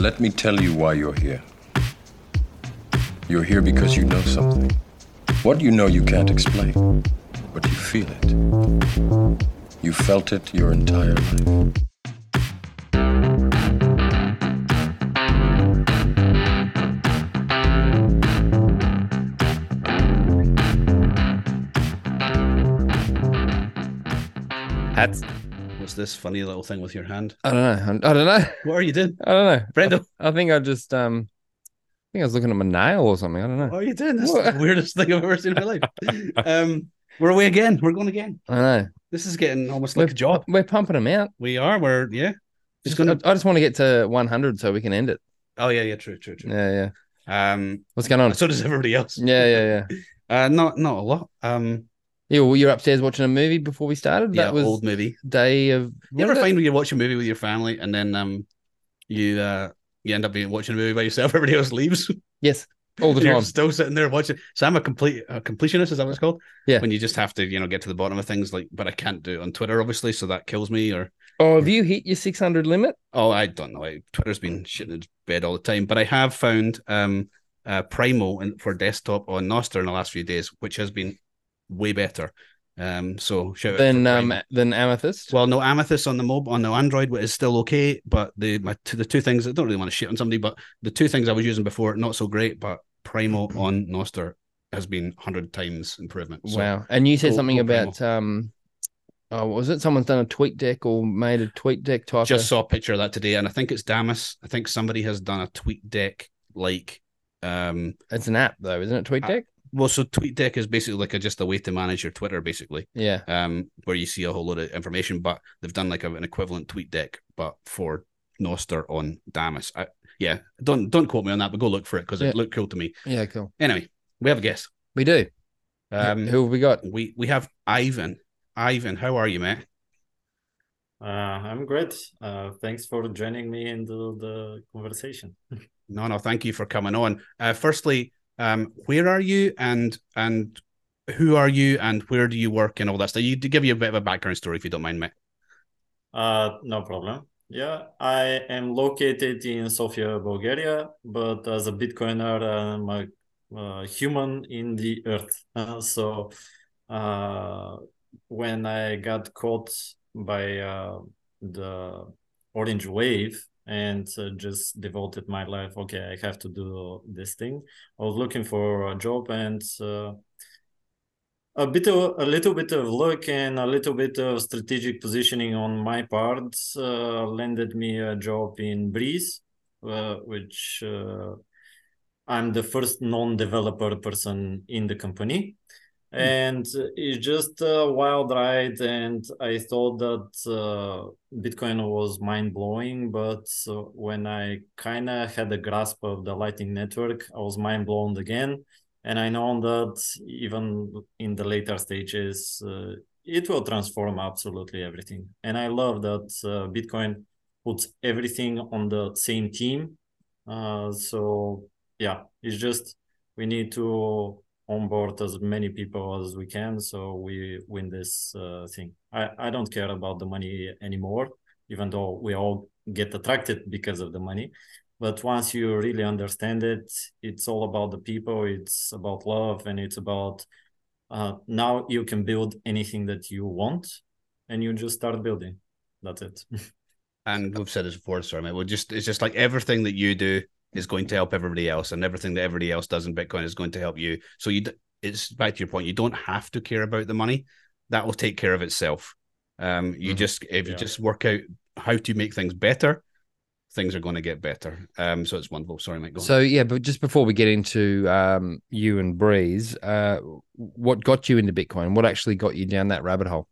Let me tell you why you're here. You're here because you know something. What you know you can't explain, but you feel it. You felt it your entire life. Hats. This funny little thing with your hand? I don't know. I don't know. What are you doing? I don't know. Brendo. I, I think I just um I think I was looking at my nail or something. I don't know. What are you doing? That's What? the weirdest thing I've ever seen in my life. Um, we're away again. We're going again. I know. This is getting almost like a job. We're pumping them out. We are. We're yeah. Just Just gonna. I, I just want to get to 100 so we can end it. Oh yeah, yeah. True, true, true. Yeah, yeah. Um, What's going on? so does everybody else. Yeah, yeah, yeah. Uh, not not a lot. Um, Yeah, well, you're upstairs watching a movie before we started. yeah, That was old movie. day of. You ever find when you watch a movie with your family and then um, you uh, you end up being watching a movie by yourself. Everybody else leaves. Yes, all the time. still sitting there watching. So I'm a complete a completionist. Is that what it's called? Yeah. When you just have to, you know, get to the bottom of things. Like, but I can't do it on Twitter, obviously, so that kills me. Or Oh, have you hit your 600 limit? oh, I don't know. Twitter's been shitting its bed all the time. But I have found um, uh, Primal in, for desktop on Nostr in the last few days, which has been way better. Um, so shout Then um then Amethyst. Well, no Amethyst on the mob on the Android is still okay, but the my two, the two things I don't really want to shit on somebody, but the two things I was using before not so great. But Primal on Nostr has been hundred times improvement. So, wow. And you said go- something go about um oh was it? Someone's done a tweet deck or made a tweet deck type just of saw a picture of that today, and I think it's Damus. I think somebody has done a tweet deck like um it's an app though, isn't it? Tweet deck? Well, so tweet deck is basically like a, just a way to manage your Twitter, basically. Yeah. um, where you see a whole lot of information, but they've done like a, an equivalent tweet deck, but for Nostr on Damus. I, yeah, don't don't quote me on that, but go look for it because Yeah. it looked cool to me. Yeah, cool. Anyway, we have a guest. We do. Um, Who have we got? we we have Ivan. Ivan, how are you, mate? Uh, I'm great. Uh, thanks for joining me into the conversation. No, no, thank you for coming on. Uh, firstly, um, where are you, and and who are you, and where do you work, and all that stuff? You to give you a bit of a background story, if you don't mind, mate. Uh, no problem. Yeah, I am located in Sofia, Bulgaria, but as a Bitcoiner, I'm a, human in the earth. Uh, so uh, when I got caught by uh, the orange wave and uh, just devoted my life, okay, I have to do this thing. I was looking for a job and uh, a bit of a little bit of luck and a little bit of strategic positioning on my part uh, landed me a job in Breeze, uh, which uh, I'm the first non-developer person in the company. And it's just a wild ride, and I thought that uh, Bitcoin was mind blowing. But uh, when I kind of had a grasp of the Lightning Network, I was mind blown again and I know that even in the later stages, uh, it will transform absolutely everything. And I love that uh, Bitcoin puts everything on the same team. Uh, so yeah, it's just we need to onboard as many people as we can so we win this uh, thing. I, I don't care about the money anymore, even though we all get attracted because of the money but once you really understand it it's all about the people it's about love and it's about uh, now you can build anything that you want and you just start building that's it and we've said this before, sorry, mate. We'll just it's just like everything that you do is going to help everybody else, and everything that everybody else does in Bitcoin is going to help you. So you, it's back to your point. You don't have to care about the money; that will take care of itself. Um, you Mhm. just if you just work out how to make things better, things are going to get better. Um, so it's wonderful. Sorry, mate. Go on. So yeah, but just before we get into um you and Breeze, uh what got you into Bitcoin? What actually got you down that rabbit hole?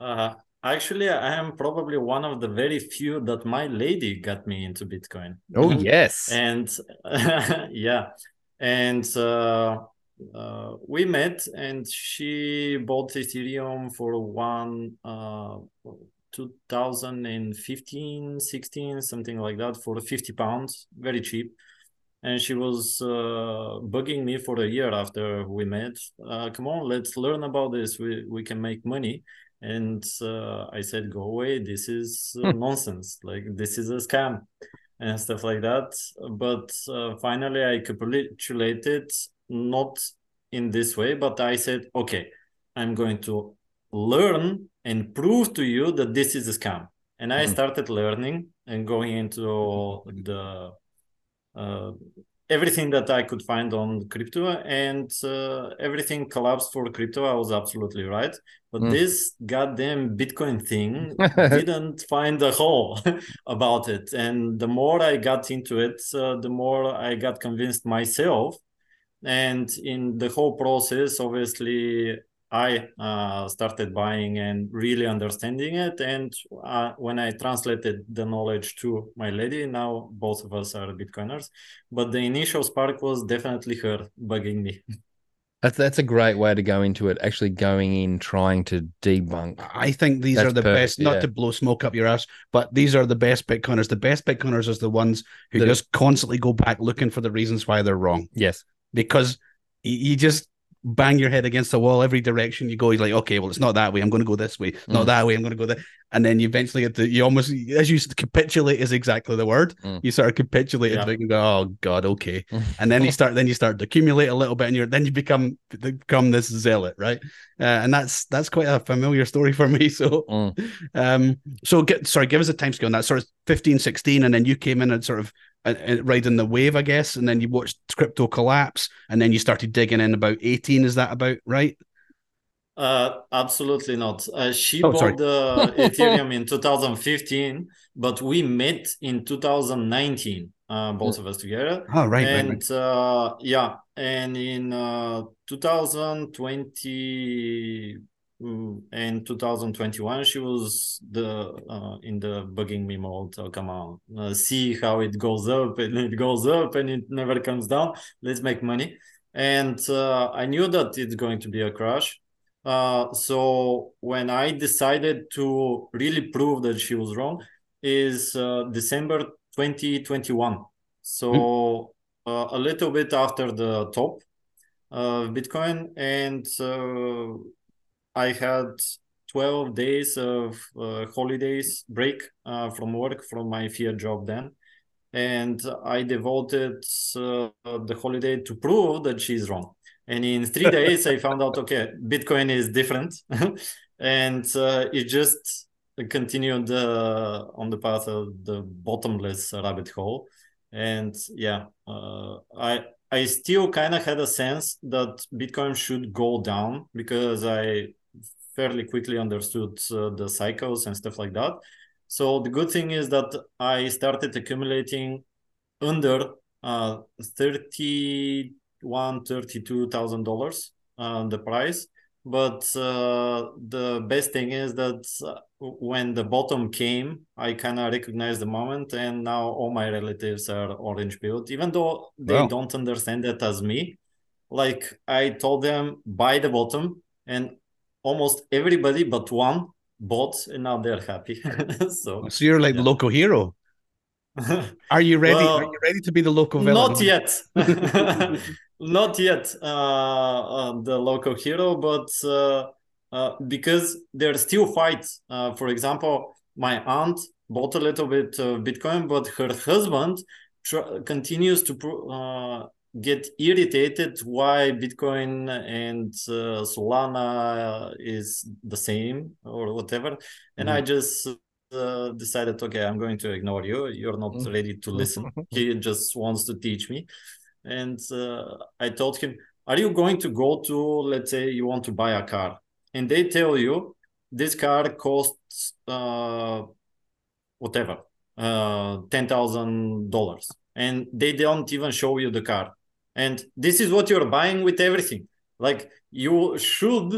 uh, actually i am probably one of the very few that my lady got me into bitcoin. Oh Mhm. yes. and yeah. And uh, uh, we met and she bought ethereum for one uh, 2015 16 something like that for 50 pounds very cheap. And she was uh, bugging me for a year after we met. Uh, come on let's learn about this. We, we can make money and uh, i said go away this is uh, nonsense like this is a scam and stuff like that. But uh, finally, I capitulated not in this way, but I said, okay, I'm going to learn and prove to you that this is a scam. And I Mhm. started learning and going into the uh, everything that I could find on crypto, and uh, everything collapsed for crypto. I was absolutely right, but Mm. this goddamn Bitcoin thing didn't find a hole about it. And the more I got into it, uh, the more I got convinced myself. And in the whole process, obviously, I uh, started buying and really understanding it. And uh, when I translated the knowledge to my lady, now both of us are Bitcoiners. But the initial spark was definitely her bugging me. That's that's a great way to go into it. Actually, going in trying to debunk. I think these That's are the perfect, best, not yeah. to blow smoke up your ass, but these are the best Bitcoiners. The best Bitcoiners is the ones who That- just constantly go back looking for the reasons why they're wrong. Yes, Because you just bang your head against the wall every direction you go. You're like, okay, well, it's not that way. I'm going to go this way. Not Mm. that way. I'm going to go there. And then you eventually get to, you almost, as you capitulate is exactly the word. Mm. You sort of capitulate Yeah. and go, oh God, okay. and then you start then you start to accumulate a little bit and you're then you become become this zealot right uh, and that's that's quite a familiar story for me so Mm. um so get sorry give us a time scale on that sort of 15 16 and then you came in and sort of uh, riding the wave i guess and then you watched crypto collapse and then you started digging in about 18 is that about right Uh, absolutely not. Uh, she Oh, bought sorry. the Ethereum in 2015, but we met in 2019, uh, both of us together. oh right, right, and right. Uh, yeah, and in uh, 2020 mm, and 2021, she was the uh, in the bugging me mode. Oh, come on, uh, see how it goes up and it goes up and it never comes down. Let's make money. And uh, I knew that it's going to be a crash. Uh, so when I decided to really prove that she was wrong, is uh, December 2021. So uh, a little bit after the top of Bitcoin, and uh, I had 12 days of uh, holidays break uh, from work from my fiat job then. And I devoted uh, the holiday to prove that she's wrong. And in three days, I found out okay, Bitcoin is different. and uh, it just continued uh, on the path of the bottomless rabbit hole. And yeah, uh, I I still kind of had a sense that Bitcoin should go down because I fairly quickly understood uh, the cycles and stuff like that. So the good thing is that I started accumulating under uh, thirty-one, thirty-two thousand dollars uh, the price. But uh, the best thing is that uh, when the bottom came, I kind of recognized the moment, and now all my relatives are orange pilled, even though they Wow. don't understand it as me. Like I told them, buy the bottom, and almost everybody but one bought, and now they're happy. so so you're like the local hero. Are you ready? Well, are you ready to be the local villain? not yet. Not yet uh, uh, the local hero but uh, uh, because there are still fights. Uh, for example my aunt bought a little bit of bitcoin but her husband tr- continues to uh, get irritated why bitcoin and uh, solana is the same or whatever. And i just uh, decided okay i'm going to ignore you. You're not Mm. ready to listen. He just wants to teach me. And uh, i told him are you going to go to let's say you want to buy a car? And they tell you this car costs uh, whatever uh, $10000 and they don't even show you the car and this is what you're buying with everything. Like you should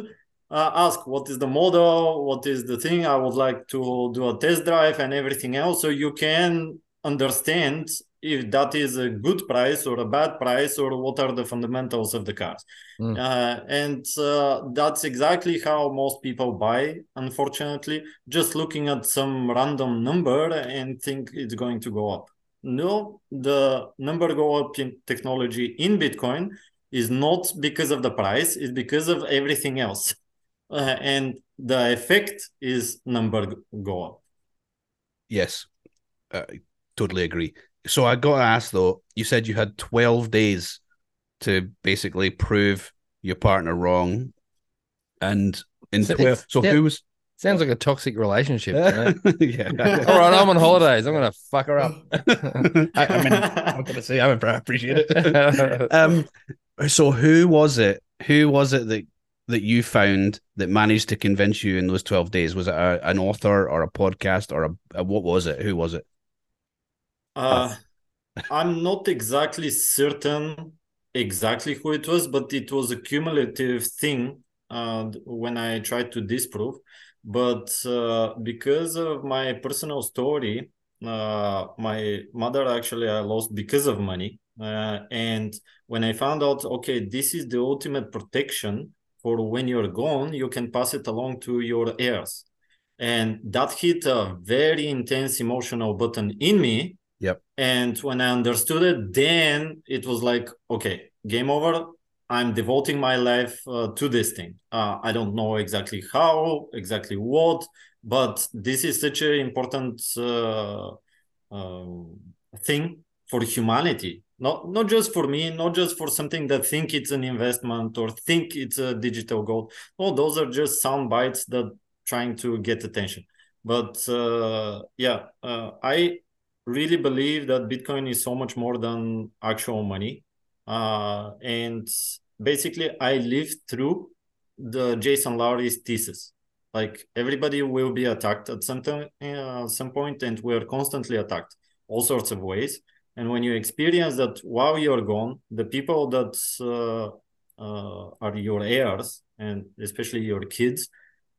uh, ask what is the model? What is the thing? I would like to do a test drive and everything else. So you can understand if that is a good price or a bad price or what are the fundamentals of the cars. Mm. uh, and uh, that's exactly how most people buy unfortunately. Just looking at some random number and think it's going to go up no the number go up in technology in bitcoin is not because of the price it's because of everything else uh, and the effect is number go up Yes, uh, totally agree. so I got to ask though. You said you had twelve days to basically prove your partner wrong, and in So twelve. So who was? Sounds like a toxic relationship. doesn't yeah. All right, I'm on holidays. I'm gonna fuck her up. I, I mean, I'm gonna see. I appreciate it. um, so who was it? Who was it that that you found that managed to convince you in those twelve days? Was it a, an author or a podcast or a, a what was it? Who was it? Uh, I'm not exactly certain exactly who it was, but it was a cumulative thing uh, when I tried to disprove. But uh, because of my personal story, uh, my mother actually I lost because of money. Uh, and when I found out, okay, this is the ultimate protection for when you're gone, you can pass it along to your heirs. And that hit a very intense emotional button in me. Yep. And when I understood it, then it was like, okay, game over. I'm devoting my life uh, to this thing. Uh, I don't know exactly how, exactly what, but this is such an important uh, um, thing for humanity. Not not just for me, not just for something that think it's an investment or think it's a digital gold. No, those are just sound bites that trying to get attention. But uh, yeah, uh, I really believe that Bitcoin is so much more than actual money. Uh, and basically, I lived through the Jason Lowery's thesis. Like everybody will be attacked at some time, uh, some point, and we're constantly attacked all sorts of ways. And when you experience that while you're gone, the people that uh, uh, are your heirs, and especially your kids,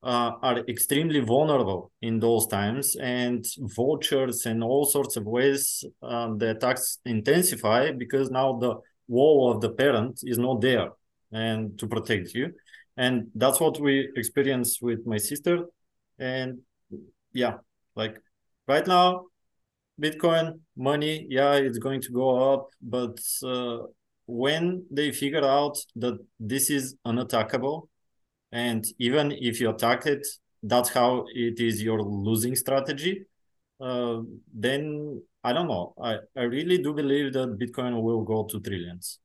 uh, are extremely vulnerable in those times and vultures and all sorts of ways um, the attacks intensify because now the wall of the parent is not there and to protect you. And that's what we experienced with my sister. And yeah like right now bitcoin money yeah it's going to go up but uh, when they figure out that this is unattackable and even if you attack it that's how it is your losing strategy uh, then i don't know I, I really do believe that bitcoin will go to trillions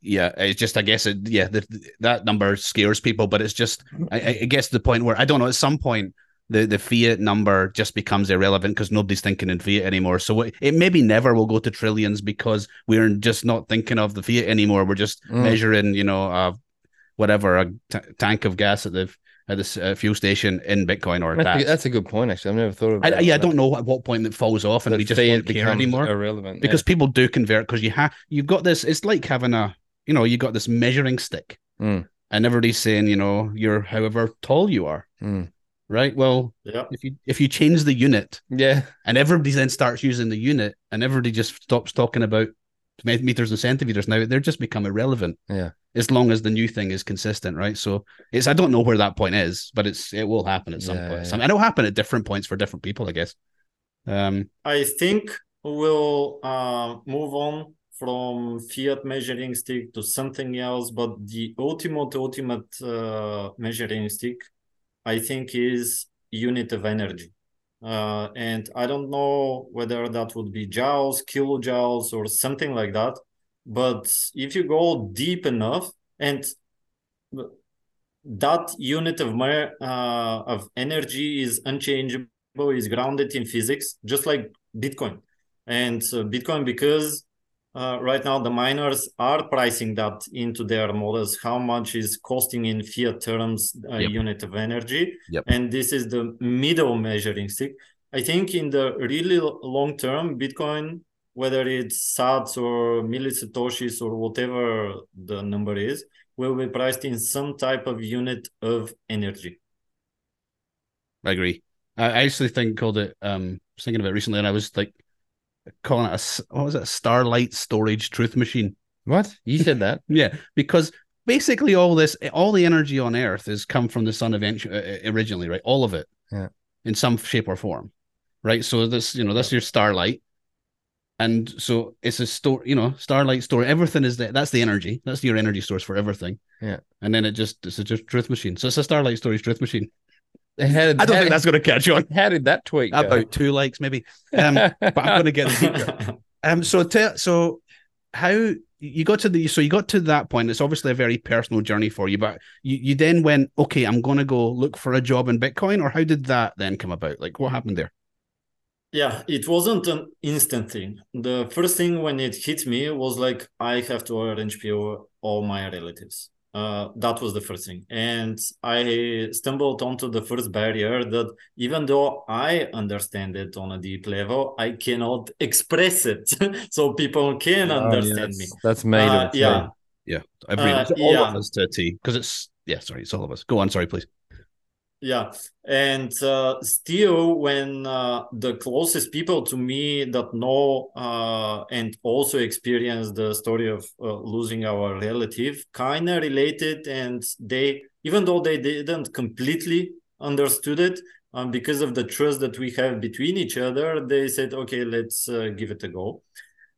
yeah, it's just I guess it yeah the, that number scares people, but it's just I, I guess the point where I don't know at some point the the fiat number just becomes irrelevant because nobody's thinking in fiat anymore. So it, it maybe never will go to trillions because we're just not thinking of the fiat anymore. We're just Mm. measuring you know uh, whatever a t- tank of gas at the at the s- uh, fuel station in Bitcoin or That's a, that. that's a good point. Actually, I've never thought of I, that. yeah, I don't know at what point it falls off and that we just fiat won't care becomes anymore irrelevant because people do convert because you have you've got this it's like having a you know you got this measuring stick Mm. and everybody's saying you know you're however tall you are. Mm. right well yeah if you if you change the unit yeah, and everybody then starts using the unit and everybody just stops talking about meters and centimeters now they're just become irrelevant Yeah. As long as the new thing is consistent right so it's i don't know where that point is but it's it will happen at some Yeah, point yeah. And it'll happen at different points for different people i guess um I think we'll uh, move on from fiat measuring stick to something else, but the ultimate, ultimate uh, measuring stick, I think, is unit of energy. Uh, and I don't know whether that would be joules, kilojoules, or something like that. But if you go deep enough, and that unit of uh, of energy is unchangeable, is grounded in physics, just like Bitcoin. And uh, Bitcoin, because uh, right now the miners are pricing that into their models, how much is costing in fiat terms a Yep. unit of energy. Yep. And this is the middle measuring stick. I think in the really long term, Bitcoin, whether it's sats or millisatoshis or whatever the number is, will be priced in some type of unit of energy. I agree. I I actually think called it. Um, I was thinking about it recently, and I was like calling it a s- what was it? A Starlight Storage Truth Machine. what you said that? Yeah, because basically all this, all the energy on Earth has come from the sun eventually, uh, originally, right? All of it, Yeah. in some shape or form, right? So this, you know, that's your starlight, and so it's a store, you know, starlight store. Everything is that. That's the energy. That's your energy source for everything. Yeah. and then it just it's a just truth machine. So it's a starlight storage truth machine. I don't think that's going to catch on. How did that tweet go? About two likes, maybe. Um, but I'm going to get the. Um, so tell so how you got to the so you got to that point. It's obviously a very personal journey for you, but you, you then went, okay, I'm going to go look for a job in Bitcoin, or how did that then come about? Like, what happened there? Yeah, it wasn't an instant thing. The first thing when it hit me was like I have to orange pill all my relatives. Uh, that was the first thing. And I stumbled onto the first barrier that even though I understand it on a deep level, I cannot express it so people can Oh, yeah, understand that's, me. That's made Uh, yeah. Yeah, every Uh, all yeah. of us to a T because it's yeah. Sorry, it's all of us. Go on. Sorry, please. Yeah, and uh, still, when uh, the closest people to me that know uh, and also experience the story of uh, losing our relative, kind of related, and they, even though they didn't completely understood it, um, because of the trust that we have between each other, they said, "Okay, let's uh, give it a go."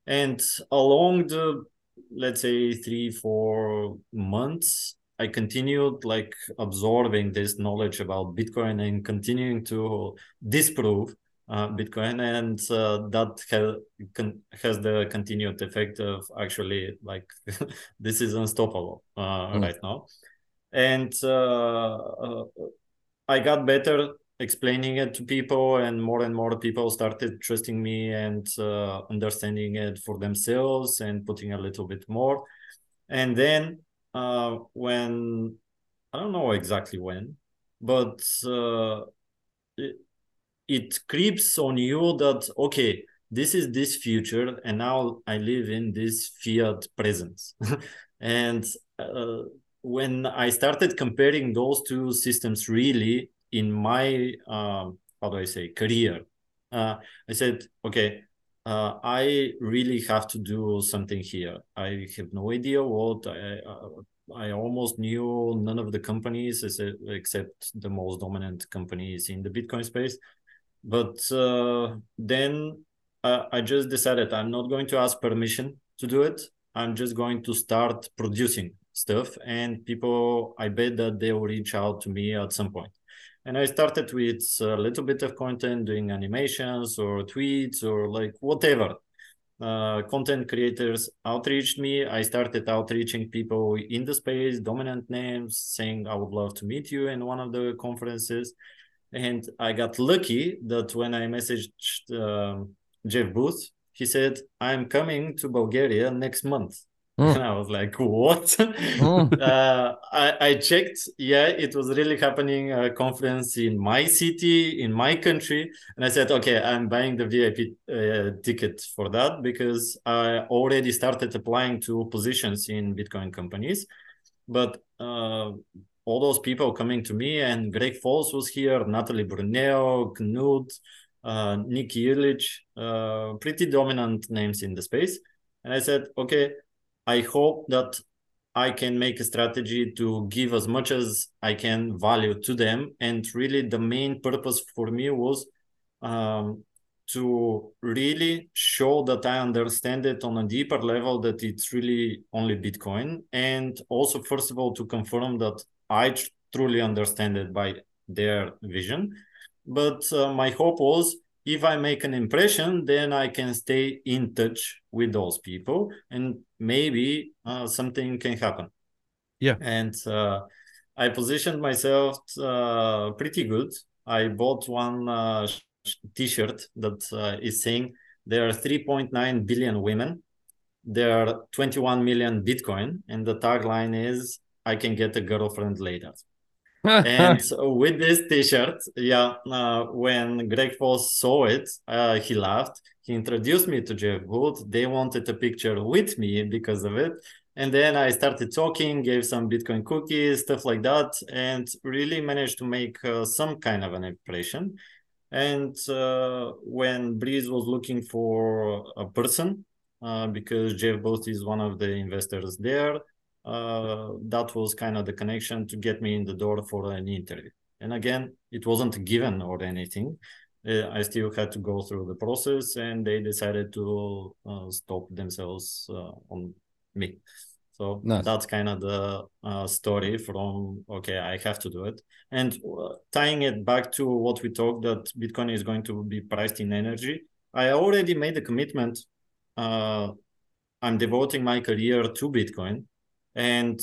And along the, let's say, three, four months, I continued like absorbing this knowledge about Bitcoin and continuing to disprove uh, Bitcoin, and uh, that has con- has the continued effect of actually like this is unstoppable uh, Mm. right now, and uh, uh, I got better explaining it to people, and more and more people started trusting me and uh, understanding it for themselves and putting a little bit more, and then uh, when I don't know exactly when, but uh, it, it creeps on you that okay, this is this future, and now I live in this fiat presence, and uh, when I started comparing those two systems, really in my um, how do I say career, uh, I said okay. Uh, I really have to do something here. I have no idea what I, uh, I almost knew none of the companies except the most dominant companies in the Bitcoin space. But uh, then uh, I just decided I'm not going to ask permission to do it. I'm just going to start producing stuff, and people, I bet that they will reach out to me at some point. And I started with a little bit of content, doing animations or tweets or like whatever uh, content creators outreached me. I started outreaching people in the space, dominant names, saying I would love to meet you in one of the conferences. And I got lucky that when I messaged uh, Jeff Booth, he said, I'm coming to Bulgaria next month. Mm. And I was like, what? Mm. uh, I, I checked. Yeah, it was really happening a conference in my city, in my country. And I said, okay, I'm buying the VIP uh, ticket for that because I already started applying to positions in Bitcoin companies. But uh, all those people coming to me, and Greg Foss was here, Natalie Brunell, Knut, uh, Nikki Illich, uh, pretty dominant names in the space. And I said, okay, I hope that I can make a strategy to give as much as I can value to them. And really, the main purpose for me was um, to really show that I understand it on a deeper level, that it's really only Bitcoin. And also, first of all, to confirm that I tr- truly understand it by their vision. But uh, my hope was if I make an impression, then I can stay in touch with those people and maybe uh, something can happen. Yeah. And uh, I positioned myself uh, pretty good. I bought one uh, t-shirt that uh, is saying there are 3.9 billion women. There are 21 million Bitcoin. And the tagline is, I can get a girlfriend later and with this t-shirt yeah uh, when greg foss saw it uh, he laughed he introduced me to jeff booth they wanted a picture with me because of it and then i started talking gave some bitcoin cookies stuff like that and really managed to make uh, some kind of an impression and uh, when breeze was looking for a person uh, because jeff booth is one of the investors there uh, that was kind of the connection to get me in the door for an interview. And again, it wasn't given or anything. Uh, I still had to go through the process, and they decided to uh, stop themselves uh, on me. So Nice. that's kind of the uh, story from okay, I have to do it, and uh, tying it back to what we talked that Bitcoin is going to be priced in energy. I already made a commitment. Uh, I'm devoting my career to Bitcoin, and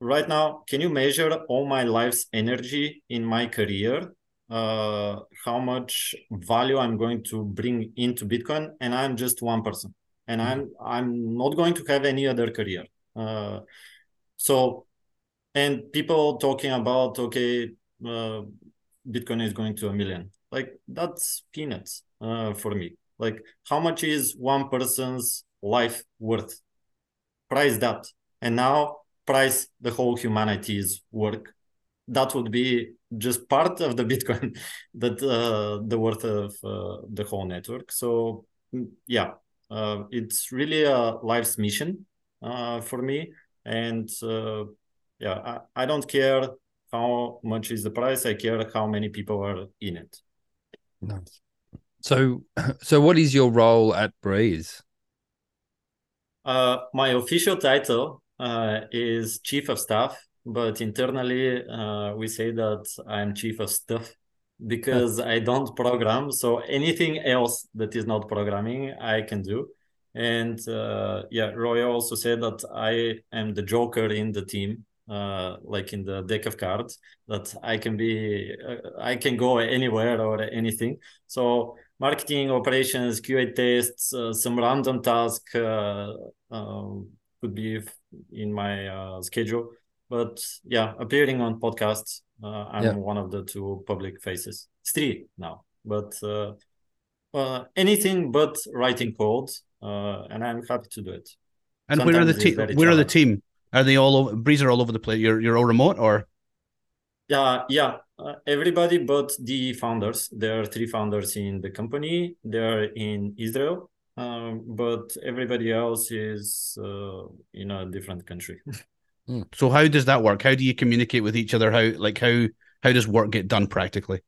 right now, can you measure all my life's energy in my career? Uh, how much value I'm going to bring into Bitcoin, and I'm just one person, and I'm I'm not going to have any other career. Uh, so, and people talking about okay, uh, Bitcoin is going to a million. Like that's peanuts uh, for me. Like how much is one person's life worth? Price that, and now price the whole humanity's work. That would be just part of the Bitcoin, that uh, the worth of uh, the whole network. So mm, yeah, uh, it's really a life's mission uh, for me, and uh, yeah, I, I don't care how much is the price. I care how many people are in it. Nice. So, so what is your role at Breeze? Uh, my official title uh, is chief of staff, but internally uh, we say that I'm chief of stuff because I don't program. So anything else that is not programming, I can do. And uh, yeah, Roy also said that I am the joker in the team, uh, like in the deck of cards, that I can be, uh, I can go anywhere or anything. So marketing, operations, QA tests, uh, some random task uh, um, could be in my uh, schedule. But yeah, appearing on podcasts, uh, I'm Yeah. one of the two public faces. It's three now, but uh, uh, anything but writing code, uh, and I'm happy to do it. And where are the team? Where are the team? Are they all over? Breeze are all over the place. You're you're all remote, or Yeah, yeah. Uh, everybody but the founders. There are three founders in the company. They're in Israel, um, but everybody else is uh, in a different country. so? How does that work? How do you communicate with each other? How like how how does work get done practically?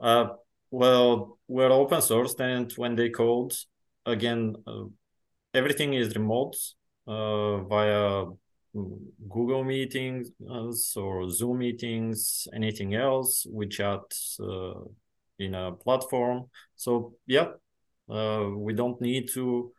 Uh, well, we're open sourced, and when they code, again, uh, everything is remote uh, via Google meetings uh, or Zoom meetings, anything else. We chat uh, in a platform. So yeah, uh, we don't need to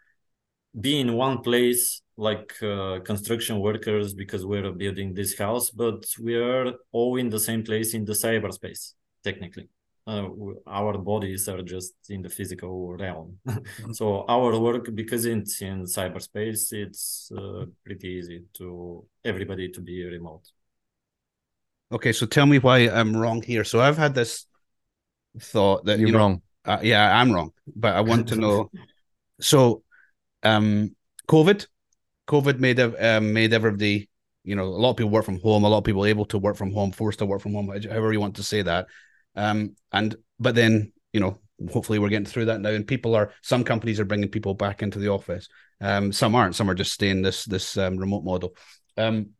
be in one place like uh, construction workers because we're building this house, but we are all in the same place in the cyberspace, technically. Uh, our bodies are just in the physical realm. so our work, because it's in cyberspace, it's uh, pretty easy to everybody to be remote. Okay, so tell me why I'm wrong here. So I've had this thought that You're you know, wrong. uh, yeah, I'm wrong, but I want to know. so, um, COVID, COVID made um, made everybody, you know, a lot of people work from home. A lot of people able to work from home, forced to work from home, however you want to say that. Um, and but then you know, hopefully we're getting through that now, and people are some companies are bringing people back into the office. Um, some aren't. Some are just staying this this um, remote model. Um,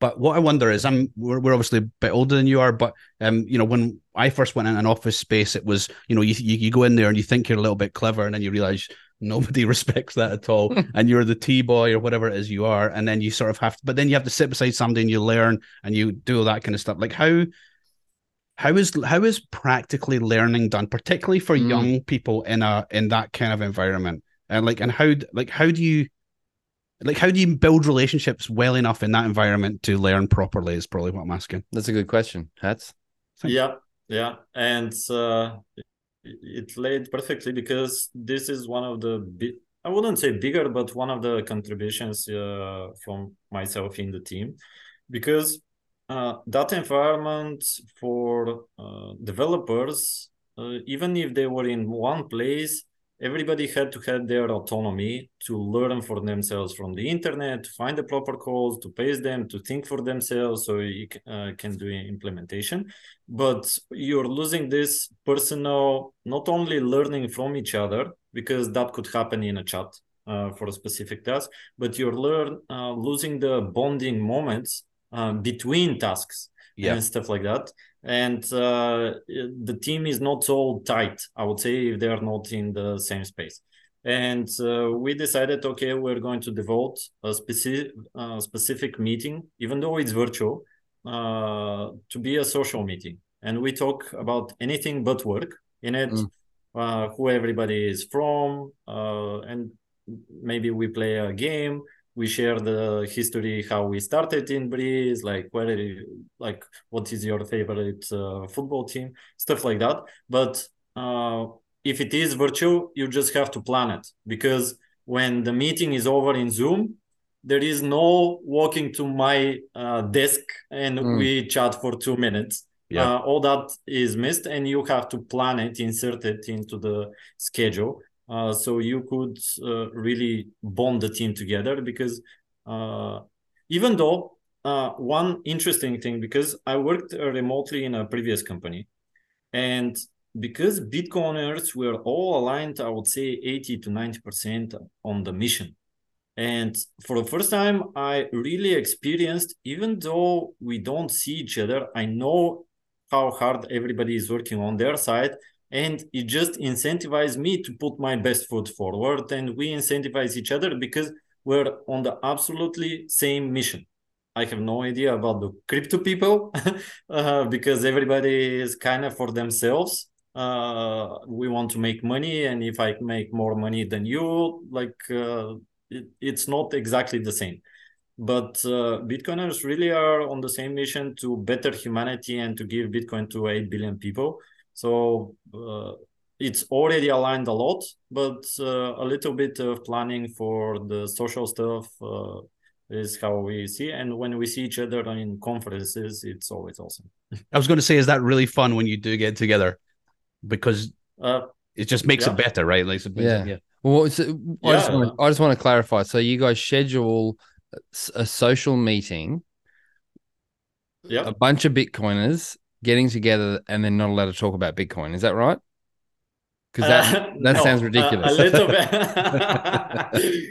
but what I wonder is, I'm we're, we're obviously a bit older than you are, but um, you know, when I first went in an office space, it was you know, you you, you go in there and you think you're a little bit clever, and then you realize nobody respects that at all, and you're the tea boy or whatever it is you are, and then you sort of have, to, but then you have to sit beside somebody and you learn and you do all that kind of stuff. Like how how is how is practically learning done, particularly for Mm. young people in a in that kind of environment, and like and how like how do you like how do you build relationships well enough in that environment to learn properly is probably what i'm asking That's a good question. Hats. Thank- Yeah, yeah, and uh, it- laid perfectly because this is one of the I wouldn't say bigger, but one of the contributions uh, from myself in the team, because uh, that environment for uh, developers, uh, even if they were in one place, everybody had to have their autonomy to learn for themselves from the internet, to find the proper calls, to paste them, to think for themselves, so you uh, can do implementation. But you're losing this personal not only learning from each other because that could happen in a chat uh, for a specific task but you're learn uh, losing the bonding moments uh, between tasks yeah. and stuff like that. And uh, the team is not so tight i would say if they are not in the same space. And uh, we decided okay we're going to devote a specific uh, specific meeting even though it's virtual uh, to be a social meeting. And we talk about anything but work in it mm. Uh, who everybody is from uh, and maybe we play a game we share the history how we started in breeze like where like what is your favorite uh, football team stuff like that but if it is virtual, you just have to plan it because when the meeting is over in Zoom, there is no walking to my uh, desk and mm. we chat for two minutes. Yeah. Uh, all that is missed, and you have to plan it, insert it into the schedule. Uh, so you could uh, really bond the team together because uh, even though uh, one interesting thing because I worked remotely in a previous company and because Bitcoiners were all aligned, I would say 80 to 90% on the mission. And for the first time, I really experienced, even though we don't see each other, I know how hard everybody is working on their side. And it just incentivized me to put my best foot forward. And we incentivize each other because we're on the absolutely same mission. I have no idea about the crypto people uh, because everybody is kind of for themselves uh, we want to make money and if i make more money than you like uh, it, it's not exactly the same but uh, bitcoiners really are on the same mission to better humanity and to give bitcoin to 8 billion people so uh, it's already aligned a lot but uh, a little bit of planning for the social stuff uh, is how we see and when we see each other in conferences it's always awesome i was going to say is that really fun when you do get together because uh, it just makes yeah. it better, right? Like, yeah. yeah. Well, so I, just want to, I just want to clarify. So you guys schedule a social meeting, yeah, a bunch of Bitcoiners getting together, and then not allowed to talk about Bitcoin. Is that right? Because that uh, that no, sounds ridiculous. Uh, a little bit.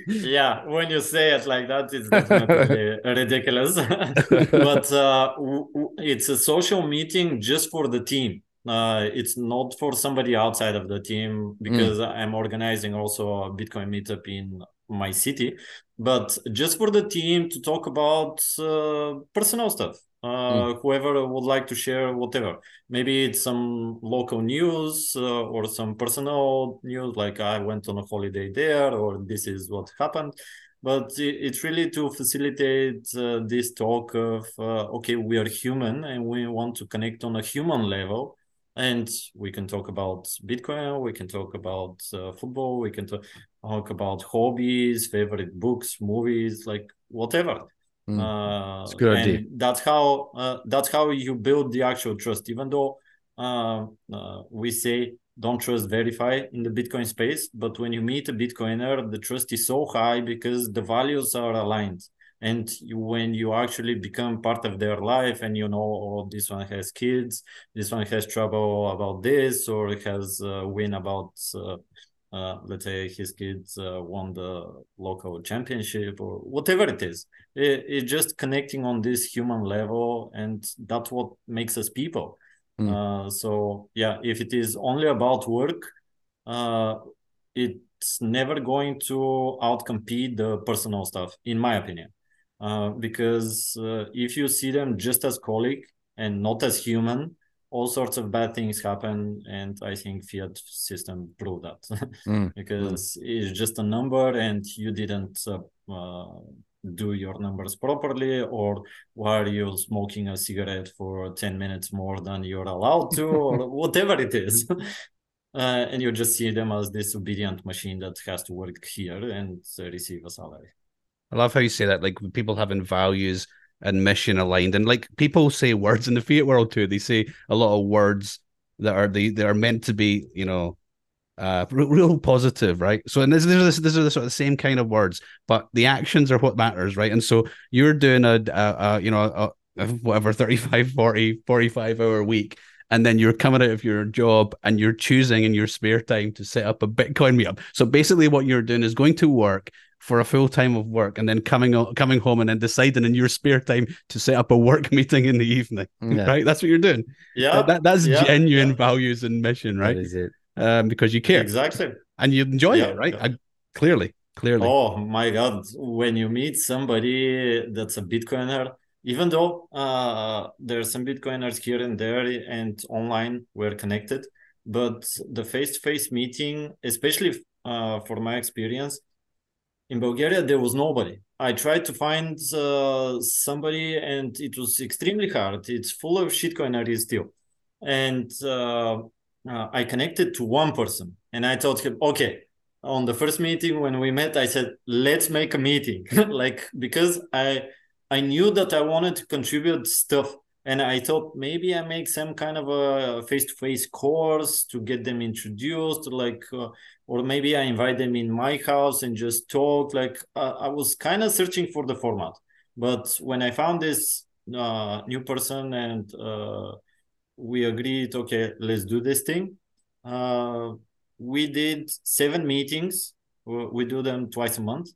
yeah, when you say it like that, it's definitely ridiculous. but uh, w- w- it's a social meeting just for the team uh, it's not for somebody outside of the team because mm. I'm organizing also a Bitcoin meetup in my city, but just for the team to talk about uh, personal stuff. Uh, mm. Whoever would like to share whatever, maybe it's some local news uh, or some personal news, like I went on a holiday there, or this is what happened. But it's really to facilitate uh, this talk of uh, okay we are human and we want to connect on a human level. And we can talk about bitcoin we can talk about uh, football we can talk about hobbies favorite books movies like whatever mm. uh, good idea. that's how uh, that's how you build the actual trust even though uh, uh, we say don't trust verify in the bitcoin space but when you meet a bitcoiner the trust is so high because the values are aligned and you, when you actually become part of their life and you know oh this one has kids this one has trouble about this or has uh, win about uh, uh, let's say his kids uh, won the local championship or whatever it is. It, it's just connecting on this human level and that's what makes us people. Mm. so yeah if it is only about work uh, it's never going to outcompete the personal stuff in my opinion. Uh, because uh, if you see them just as colleague and not as human all sorts of bad things happen and i think fiat system proved that mm. because mm. it's just a number and you didn't uh, uh, do your numbers properly or why are you smoking a cigarette for 10 minutes more than you're allowed to or whatever it is uh, and you just see them as this obedient machine that has to work here and receive a salary I love how you say that, like people having values and mission aligned, and like people say words in the fiat world too. They say a lot of words that are they they are meant to be, you know, uh, real, positive, right? So, and this, this, this are the sort of the same kind of words, but the actions are what matters, right? And so you're doing a, a, a you know, a, a whatever 35, 40, 45 hour week, and then you're coming out of your job and you're choosing in your spare time to set up a Bitcoin meetup. So basically, what you're doing is going to work for a full time of work and then coming coming home and then deciding in your spare time to set up a work meeting in the evening. Yeah. Right? That's what you're doing. Yeah. That, that's yeah. genuine yeah. values and mission, right? That is it. Um, because you care. Exactly. and you enjoy Yeah, it, right? yeah. I, clearly, clearly. Oh my God, when you meet somebody that's a Bitcoiner, even though uh, there are some Bitcoiners here and there and online, we're connected, but the face-to-face meeting, especially uh, for my experience, in Bulgaria, there was nobody. I tried to find uh, somebody and it was extremely hard. It's full of shitcoinery still. And uh, uh, I connected to one person and I told him, okay, on the first meeting when we met, I said, let's make a meeting. like, because I, I knew that I wanted to contribute stuff. And I thought maybe I make some kind of a face-to-face course to get them introduced, like, uh, or maybe I invite them in my house and just talk. Like, uh, I was kind of searching for the format. But when I found this uh, new person and uh, we agreed, okay, let's do this thing. Uh, we did seven meetings. We do them twice a month.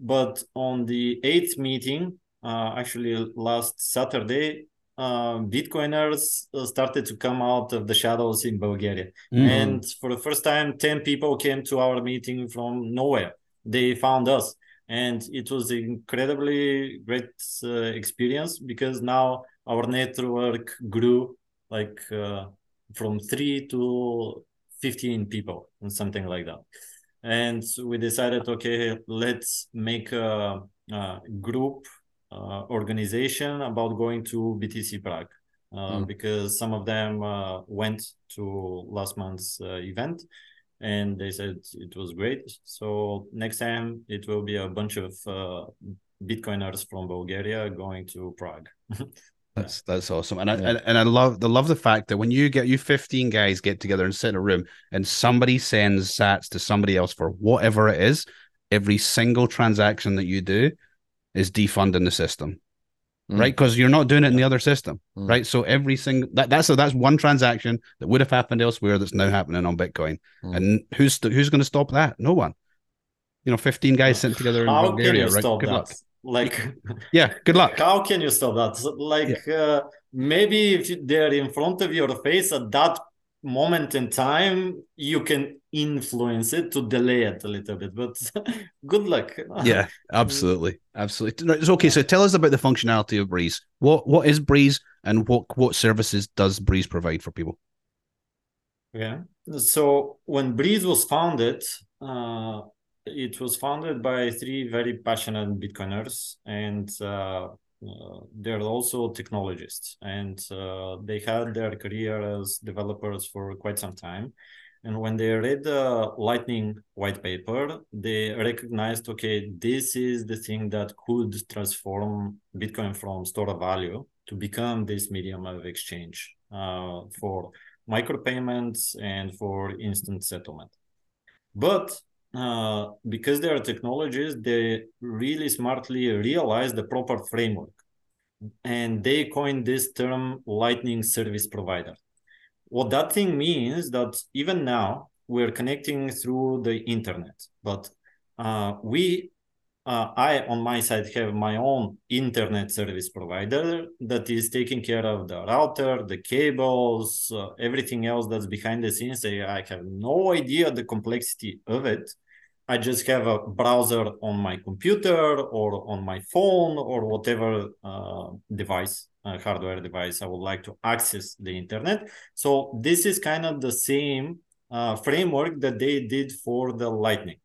But on the eighth meeting, uh, actually last Saturday, uh, Bitcoiners uh, started to come out of the shadows in Bulgaria. Mhm. And for the first time, 10 people came to our meeting from nowhere. They found us. And it was incredibly great uh, experience because now our network grew like uh, from three to 15 people and something like that. And we decided, okay, let's make a, a group organization about going to BTC Prague. Uh, Mm. Because some of them uh, went to last month's uh, event and they said it was great. So next time it will be a bunch of uh, Bitcoiners from Bulgaria going to Prague. That's that's awesome, and I Yeah. and, and I love the love the fact that when you get you fifteen guys get together and sit in a room, and somebody sends Sats to somebody else for whatever it is, every single transaction that you do is defunding the system, Mm. right? Because you're not doing it in the other system, Mm. right? So every single that that's so that's one transaction that would have happened elsewhere that's now happening on Bitcoin, Mm. and who's who's going to stop that? No one. You know, fifteen guys sitting together in How can Bulgaria, you right? stop Good that? luck. Like, Yeah, good luck. how can you stop that? Like, uh, maybe if they're in front of your face at that moment in time, you can influence it to delay it a little bit. But good luck. Yeah, absolutely, absolutely. No, It's okay. So tell us about the functionality of Breeze. What what is Breeze, and what what services does Breeze provide for people? Yeah. So when Breeze was founded, uh, it was founded by three very passionate Bitcoiners, and uh, uh, they're also technologists, and uh, they had their career as developers for quite some time. And when they read the Lightning white paper, they recognized, okay, this is the thing that could transform Bitcoin from store of value to become this medium of exchange uh, for micropayments and for instant settlement. But uh, because they are technologies, they really smartly realize the proper framework. And they coined this term Lightning Service Provider. What that thing means that even now we're connecting through the internet, but uh, we uh, I, on my side, have my own internet service provider that is taking care of the router, the cables, uh, everything else that's behind the scenes. I, have no idea the complexity of it. I just have a browser on my computer or on my phone or whatever uh, device, uh, hardware device I would like to access the internet. So this is kind of the same uh, framework that they did for the Lightning.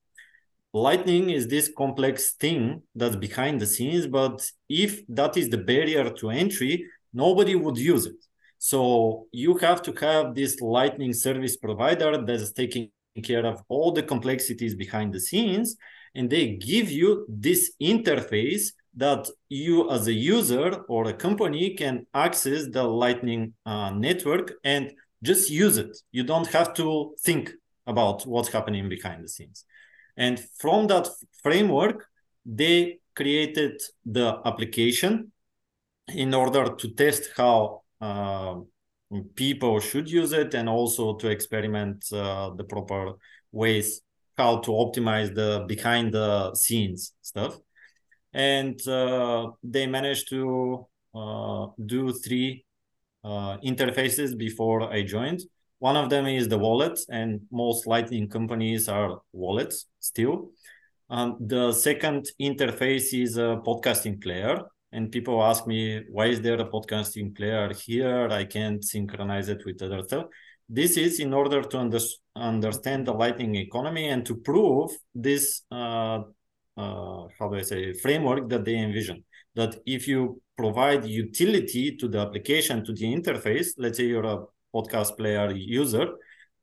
Lightning is this complex thing that's behind the scenes, but if that is the barrier to entry, nobody would use it. So you have to have this Lightning service provider that is taking care of all the complexities behind the scenes, and they give you this interface that you, as a user or a company, can access the Lightning uh, network and just use it. You don't have to think about what's happening behind the scenes. And from that framework, they created the application in order to test how uh, people should use it and also to experiment uh, the proper ways how to optimize the behind the scenes stuff. And uh, they managed to uh, do three uh, interfaces before I joined. One of them is the wallet, and most Lightning companies are wallets still. Um, the second interface is a podcasting player. And people ask me, why is there a podcasting player here? I can't synchronize it with other stuff. This is in order to under, understand the Lightning economy and to prove this, uh, uh, how do I say, framework that they envision. That if you provide utility to the application, to the interface, let's say you're a podcast player user,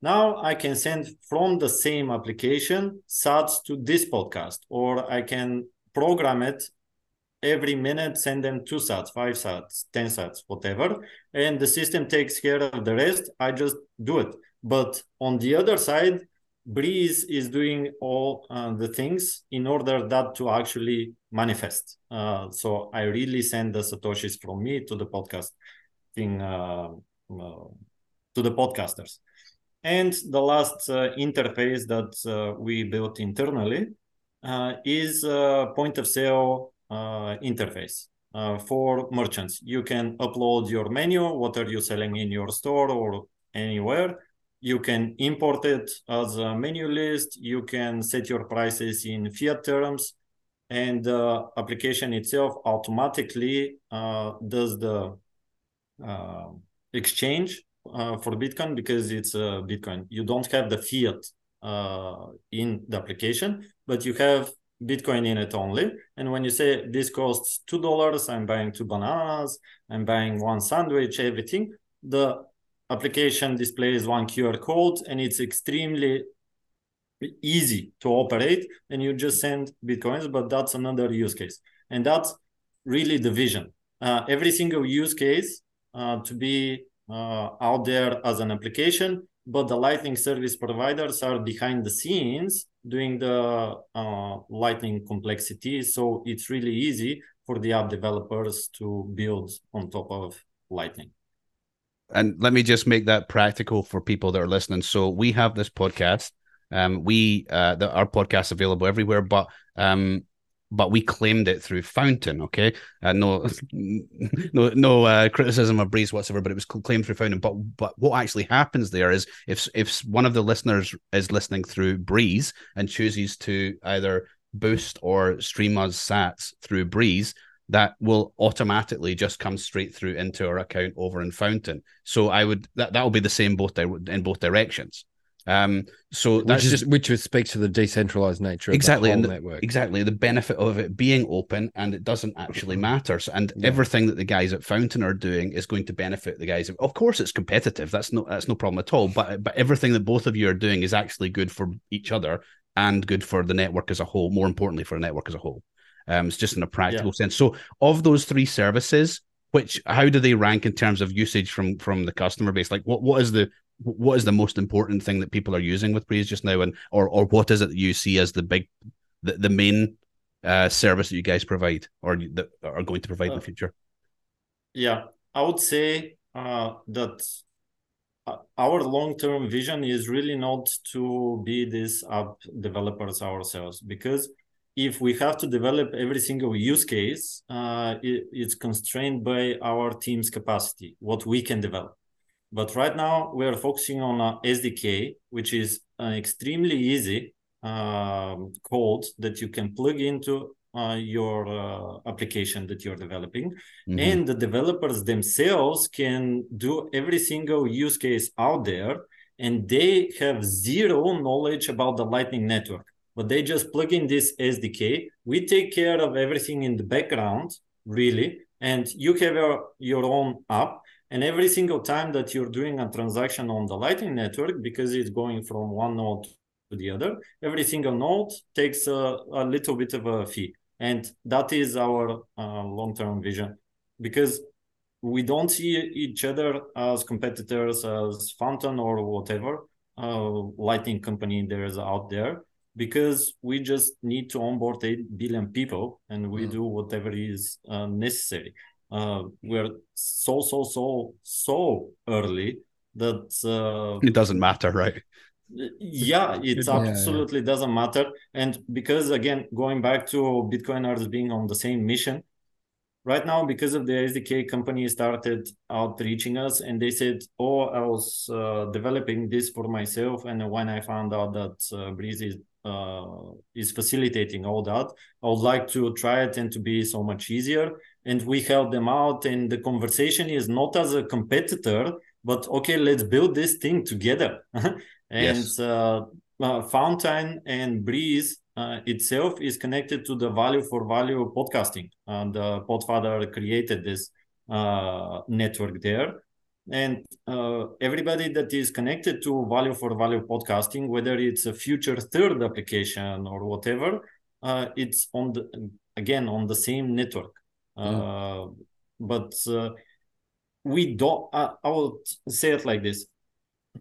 now I can send from the same application sats to this podcast, or I can program it every minute, send them two sats, five sats, 10 sats, whatever. And the system takes care of the rest. I just do it. But on the other side, Breeze is doing all uh, the things in order that to actually manifest. Uh, so I really send the satoshis from me to the podcast thing, uh, uh to the podcasters. And the last uh, interface that uh, we built internally is a point of sale interface. for merchants, you can upload your menu, what are you selling in your store or anywhere, you can import it as a menu list you can set your prices in fiat terms and the application itself automatically uh, does the uh, exchange uh, for bitcoin because it's a bitcoin. You don't have the fiat uh, in the application but you have bitcoin in it only. And when you say this costs two dollars i'm buying two bananas i'm buying one sandwich everything the application displays one QR code and it's extremely easy to operate and you just send bitcoins but that's another use case. And that's really the vision. Uh, every single use case uh, to be uh, out there as an application but the lightning service providers are behind the scenes doing the uh, lightning complexity so it's really easy for the app developers to build on top of lightning and let me just make that practical for people that are listening. So we have this podcast. Um, we uh, the, our podcast available everywhere, but um, but we claimed it through Fountain. Okay, uh, no, no, no uh, criticism of Breeze whatsoever, but it was claimed through Fountain. But but what actually happens there is if if one of the listeners is listening through Breeze and chooses to either boost or stream us Sats through Breeze, that will automatically just come straight through into our account over in Fountain. So I would that that will be the same both in both directions. Um, so that's which is, just which speaks to the decentralized nature exactly and the, network. Exactly the benefit of it being open and it doesn't actually matter. So, and yeah. everything that the guys at Fountain are doing is going to benefit the guys. Of course, it's competitive. That's no that's no problem at all. But but everything that both of you are doing is actually good for each other and good for the network as a whole. More importantly, for the network as a whole. Um, it's just in a practical yeah. sense. So, of those three services, which how do they rank in terms of usage from from the customer base? Like, what what is the what is the most important thing that people are using with Breeze just now, and or or what is it that you see as the big the, the main uh, service that you guys provide or that are going to provide uh, in the uh, future? Yeah, I would say uh, that uh, our long-term vision is really not to be these app developers ourselves because if we have to develop every single use case, uh, it, it's constrained by our team's capacity, what we can develop. But right now, we are focusing on a SDK, which is an extremely easy uh, code that you can plug into uh, your uh, application that you're developing. Mm-hmm. And the developers themselves can do every single use case out there, and they have zero knowledge about the Lightning Network but they just plug in this SDK. We take care of everything in the background, really, and you have your, your own app. And every single time that you're doing a transaction on the Lightning Network, because it's going from one node to the other, every single node takes a, a little bit of a fee. And that is our uh, long term vision because we don't see each other as competitors, as Fountain or whatever uh, Lightning company there is out there because we just need to onboard 8 billion people and we mm. do whatever is uh, necessary. Uh, we're so, so, so, so early that uh, it doesn't matter, right? Yeah, it yeah, absolutely yeah. doesn't matter. And because, again, going back to Bitcoiners being on the same mission, right now because of the SDK company started outreaching us and they said, "Oh, I was uh, developing this for myself, and when I found out that uh, Breeze is uh, is facilitating all that, I would like to try it and to be so much easier." And we help them out, and the conversation is not as a competitor, but okay, let's build this thing together. and Yes. uh, uh, Fountain and Breeze uh, itself is connected to the value for value podcasting. And uh, Podfather created this uh, network there. And uh, everybody that is connected to value for value podcasting, whether it's a future third application or whatever, uh, it's on the again on the same network. Uh, But uh, we don't. Uh, I will say it like this: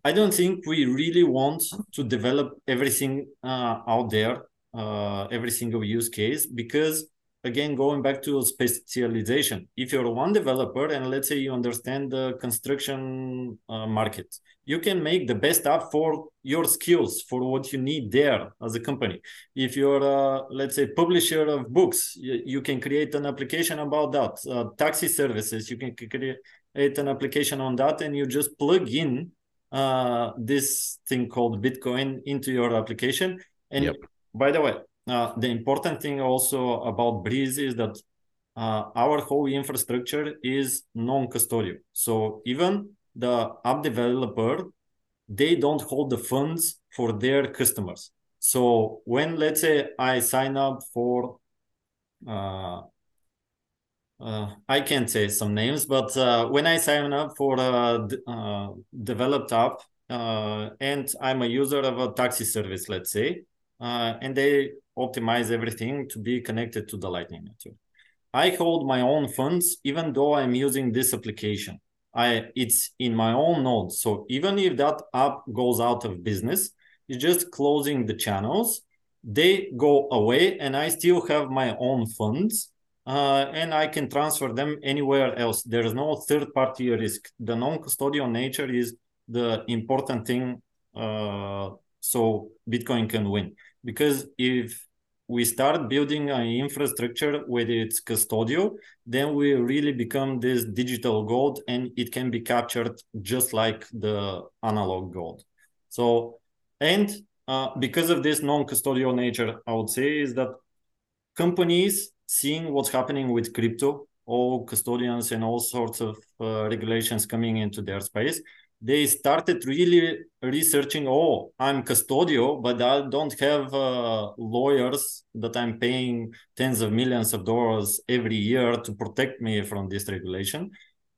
I don't think we really want to develop everything uh, out there, uh, every single use case, because again, going back to specialization, if you're one developer and let's say you understand the construction uh, market, you can make the best app for your skills, for what you need there as a company. If you're, uh, let's say, publisher of books, you, you can create an application about that. Uh, taxi services, you can create an application on that, and you just plug in uh, this thing called Bitcoin into your application. And Yep. by the way, uh, the important thing also about Breeze is that uh, our whole infrastructure is non-custodial. So even the app developer, they don't hold the funds for their customers. So when let's say I sign up for uh, uh, I can't say some names, but uh, when I sign up for a uh, developed app uh, and I'm a user of a taxi service, let's say, uh, and they optimize everything to be connected to the Lightning Network. I hold my own funds, even though I'm using this application. I it's in my own node. So even if that app goes out of business, it's just closing the channels. They go away, and I still have my own funds uh, and I can transfer them anywhere else. There is no third party risk. The non custodial nature is the important thing. Uh, so Bitcoin can win. Because if we start building an infrastructure with its custodial, then we really become this digital gold and it can be captured just like the analog gold. So, and uh, because of this non custodial nature, I would say is that companies seeing what's happening with crypto, all custodians and all sorts of uh, regulations coming into their space, they started really researching. Oh, I'm custodial, but I don't have uh, lawyers that I'm paying tens of millions of dollars every year to protect me from this regulation.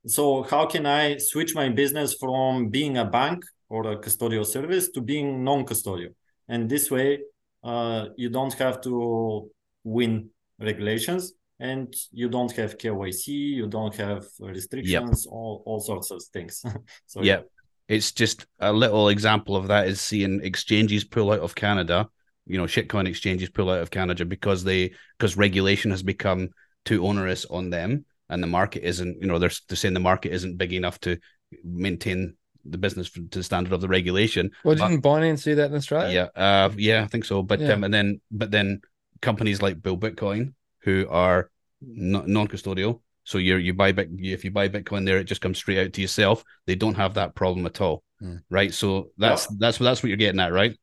So how can I switch my business from being a bank or a custodial service to being non-custodial? And this way, uh, you don't have to win regulations and you don't have KYC, you don't have restrictions, all, all sorts of things. so yeah. It's just a little example of that is seeing exchanges pull out of Canada, you know, shitcoin exchanges pull out of Canada because they because regulation has become too onerous on them and the market isn't, you know, they're, they're saying the market isn't big enough to maintain the business to the standard of the regulation. Well, didn't Binance do that in Australia? yeah, uh, yeah, I think so. But Yeah. um, and then but then companies like Bull Bitcoin who are non custodial. So you you buy bit if you buy Bitcoin there, it just comes straight out to yourself. They don't have that problem at all, Hmm. right? So that's that's what that's what you're getting at, right?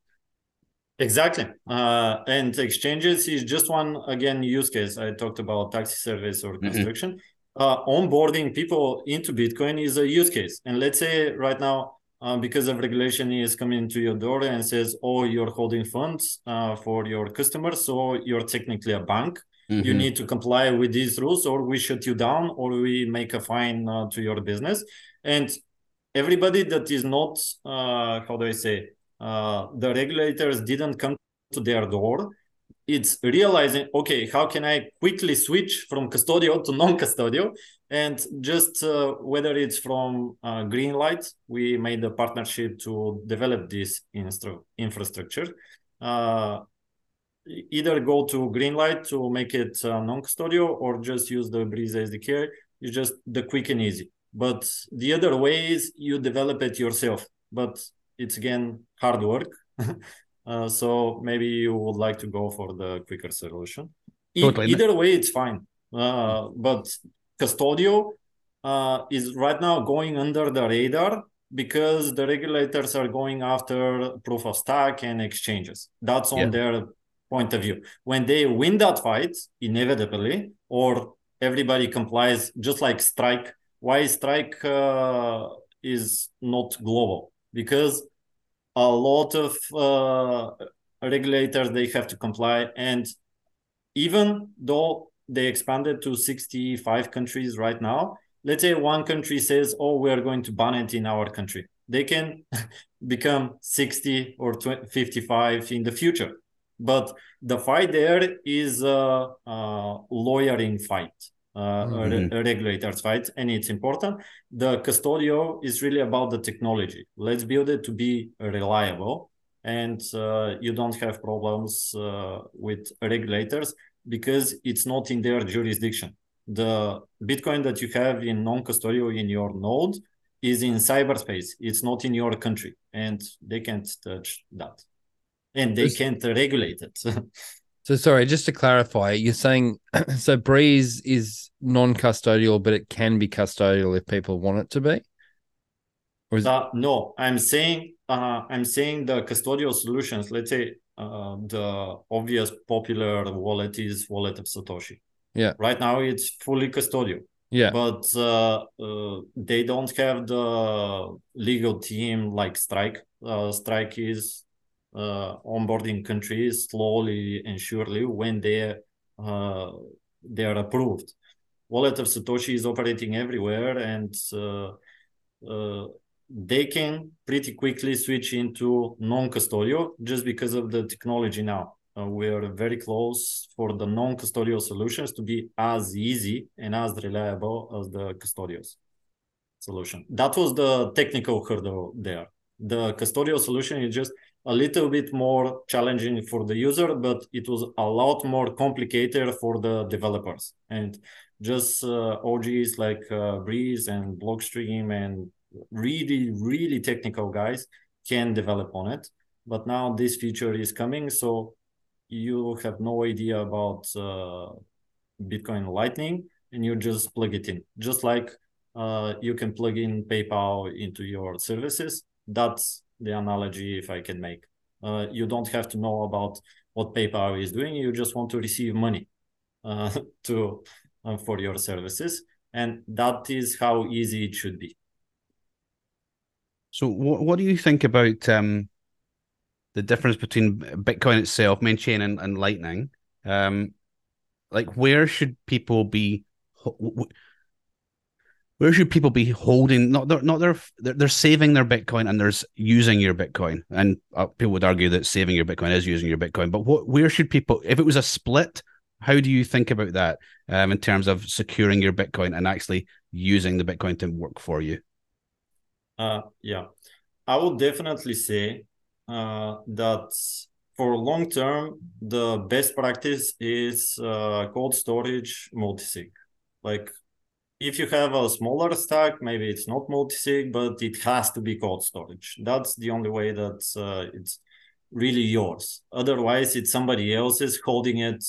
Exactly. Uh, and exchanges is just one, again, use case. I talked about taxi service or construction. Uh, onboarding people into Bitcoin is a use case. And let's say right now, uh, because of regulation is coming to your door and says, oh, you're holding funds uh, for your customers. So you're technically a bank. You Mhm. need to comply with these rules or we shut you down or we make a fine uh, to your business. And everybody that is not, uh, how do I say, uh, the regulators didn't come to their door. It's realizing, okay, how can I quickly switch from custodial to non-custodial? And just uh, whether it's from uh, Greenlight, we made a partnership to develop this instru- infrastructure. Uh, either go to Greenlight to make it uh, non-custodial or just use the Breeze SDK. It's just the quick and easy. But the other way is you develop it yourself. But it's again hard work. uh, so maybe you would like to go for the quicker solution. E- Totally. Either way, it's fine. Uh, but custodial uh, is right now going under the radar because the regulators are going after proof of stake and exchanges. That's on Yeah. their point of view. When they win that fight, inevitably, or everybody complies, just like Strike. Why Strike uh, is not global? Because a lot of uh, regulators they have to comply, and even though they expanded to 65 countries right now, let's say one country says, "Oh, we are going to ban it in our country." They can become 60 or 20, 55 in the future. But the fight there is a, a lawyering fight, uh, a Mhm. a regulator's fight, and it's important. The Custodio is really about the technology. Let's build it to be reliable, and uh, you don't have problems uh, with regulators because it's not in their jurisdiction. The Bitcoin that you have in non-custodial in your node is in cyberspace. It's not in your country, and they can't touch that, and they can't regulate it. So sorry, just to clarify, you're saying so Breeze is non-custodial, but it can be custodial if people want it to be. Or is Uh, no, I'm saying uh, I'm saying the custodial solutions. Let's say uh, the obvious popular wallet is wallet of Satoshi. Yeah. Right now it's fully custodial, yeah, but uh, uh, they don't have the legal team like Strike. Uh, Strike is onboarding countries slowly and surely when they uh, they are approved. Wallet of Satoshi is operating everywhere, and uh, uh, they can pretty quickly switch into non-custodial just because of the technology now. Uh, we are very close for the non-custodial solutions to be as easy and as reliable as the custodial solution. That was the technical hurdle there. The custodial solution is just a little bit more challenging for the user, but it was a lot more complicated for the developers. And just uh, OGs like uh, Breeze and Blockstream and really, really technical guys can develop on it. But now this feature is coming, so you have no idea about uh, Bitcoin Lightning, and you just plug it in, just like uh, you can plug in PayPal into your services. That's the analogy, if I can make. Uh, you don't have to know about what PayPal is doing. You just want to receive money uh, to uh, for your services, and that is how easy it should be. So, what what do you think about um, the difference between Bitcoin itself, main chain, and, and Lightning? Um, like, where should people be? ho- w- Where should people be holding? Not they're not they're, they're saving their Bitcoin and there's using your Bitcoin. And uh, people would argue that saving your Bitcoin is using your Bitcoin. But what where should people? If it was a split, how do you think about that um, in terms of securing your Bitcoin and actually using the Bitcoin to work for you? Uh, yeah, I would definitely say uh, that for long term, the best practice is uh, cold storage multisig. Like if you have a smaller stack, maybe it's not multisig, but it has to be cold storage. That's the only way that uh, it's really yours. Otherwise, it's somebody else's holding it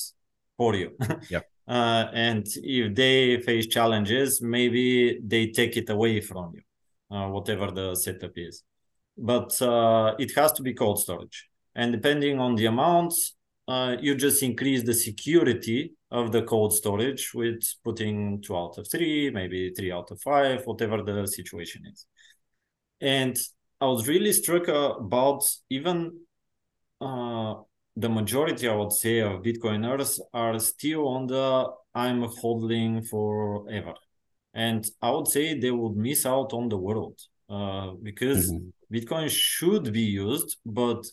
for you. Yep. Uh, and if they face challenges, maybe they take it away from you uh, whatever the setup is. But uh, it has to be cold storage. And depending on the amounts, uh, you just increase the security of the cold storage with putting two out of three, maybe three out of five, whatever the situation is. And I was really struck about even uh, the majority, I would say, of Bitcoiners are still on the I'm holding forever and I would say they would miss out on the world uh, because Mhm. Bitcoin should be used, but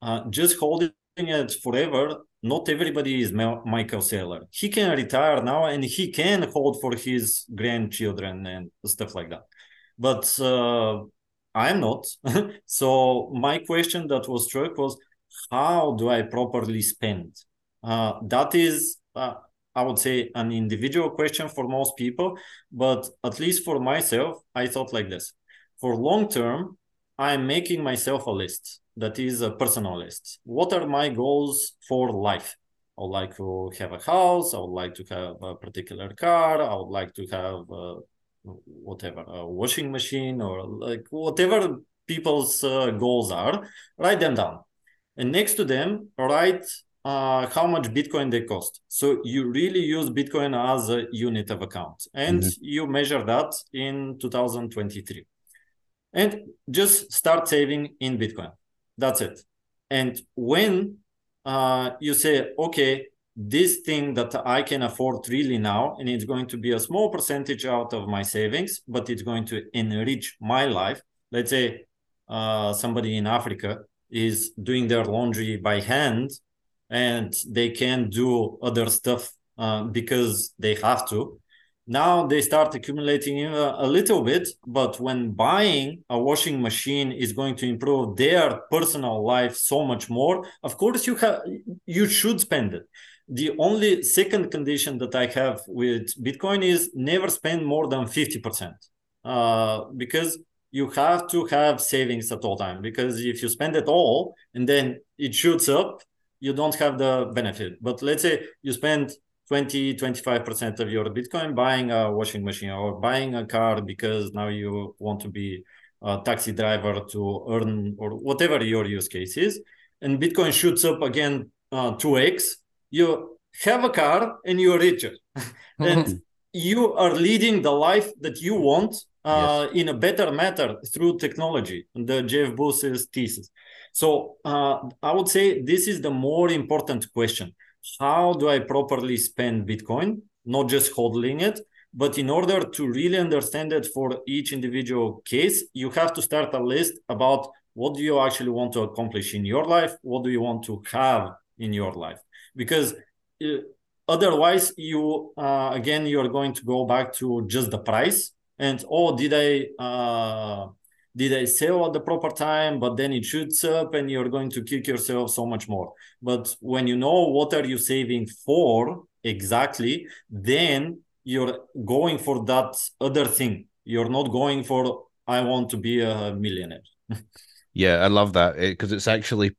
uh, just holding it forever, not everybody is Michael Saylor. He can retire now and he can hold for his grandchildren and stuff like that. But uh, I'm not. so my question that was struck was, how do I properly spend? Uh, that is, uh, I would say, an individual question for most people. But at least for myself, I thought like this. For long term, I'm making myself a list that is a personal list. What are my goals for life? I would like to have a house. I would like to have a particular car. I would like to have uh, whatever a washing machine or like whatever people's uh, goals are. Write them down, and next to them write uh, how much Bitcoin they cost. So you really use Bitcoin as a unit of account, and mm-hmm. you measure that in 2023, and just start saving in Bitcoin. That's it. And when uh, you say, okay, this thing that I can afford really now, and it's going to be a small percentage out of my savings, but it's going to enrich my life. Let's say uh, somebody in Africa is doing their laundry by hand and they can do other stuff uh, because they have to now they start accumulating a, little bit but when buying a washing machine is going to improve their personal life so much more of course you have you should spend it. The only second condition that i have with bitcoin is never spend more than 50% uh, because you have to have savings at all time because if you spend it all and then it shoots up you don't have the benefit. But let's say you spend 20 25% of your bitcoin buying a washing machine or buying a car because now you want to be a taxi driver to earn or whatever your use case is. And bitcoin shoots up again uh, 2x you have a car and you're richer. And you are leading the life that you want uh, yes. in a better matter through technology. The jeff bezos thesis. So uh, i would say this is the more important question how do I properly spend Bitcoin, not just hodling it, but in order to really understand it for each individual case, you have to start a list about what do you actually want to accomplish in your life, what do you want to have in your life, because uh, otherwise you uh, again you are going to go back to just the price and oh did I uh, did I sell at the proper time? But then it shoots up and you're going to kick yourself so much more. But when you know what are you saving for exactly, then you're going for that other thing. You're not going for I want to be a millionaire. Yeah, I love that eh, because it, it's actually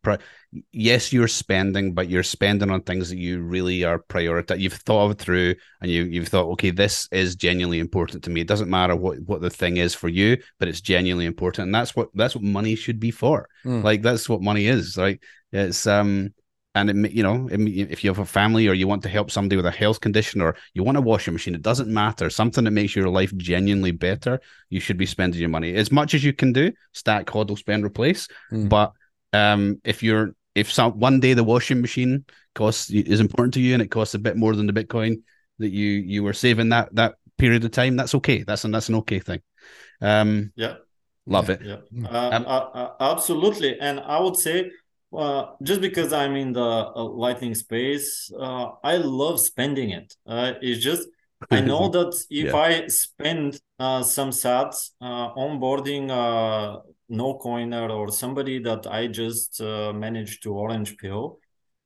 yes, you're spending, but you're spending on things that you really are prioritizing. You've thought of it through, and you you've thought, okay, this is genuinely important to me. It doesn't matter what what the thing is for you, but it's genuinely important, and that's what that's what money should be for. Mm. Like that's what money is. Like it's um and it, you know if you have a family or you want to help somebody with a health condition or you want a washing machine it doesn't matter something that makes your life genuinely better you should be spending your money as much as you can do stack hodl spend replace mm. but um if you're if some one day the washing machine costs is important to you and it costs a bit more than the bitcoin that you you were saving that that period of time that's okay. That's an that's an okay thing. Um yeah. love it. Yeah uh, um, uh, uh, absolutely. And i would say well, just because I'm in the uh, Lightning space, uh, I love spending it. Uh, it's just I know that if yeah. I spend uh, some sats uh, onboarding a no coiner or somebody that I just uh, managed to orange pill,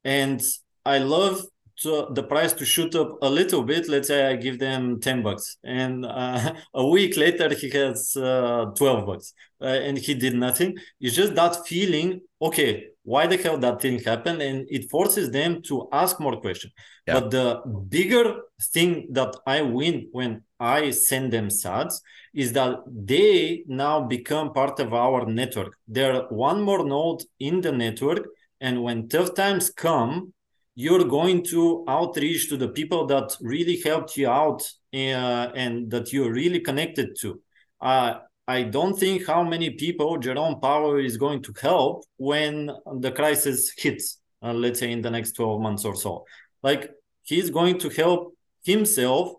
and I love to, the price to shoot up a little bit. Let's say I give them ten bucks, and uh, a week later he has uh, twelve bucks, uh, and he did nothing. It's just that feeling. Okay, why the hell that thing happened and it forces them to ask more questions yeah. but the bigger thing that i win when i send them sats is that they now become part of our network they're one more node in the network and when tough times come you're going to outreach to the people that really helped you out uh, and that you're really connected to uh, I don't think how many people Jerome Powell is going to help when the crisis hits, uh, let's say in the next 12 months or so. Like he's going to help himself,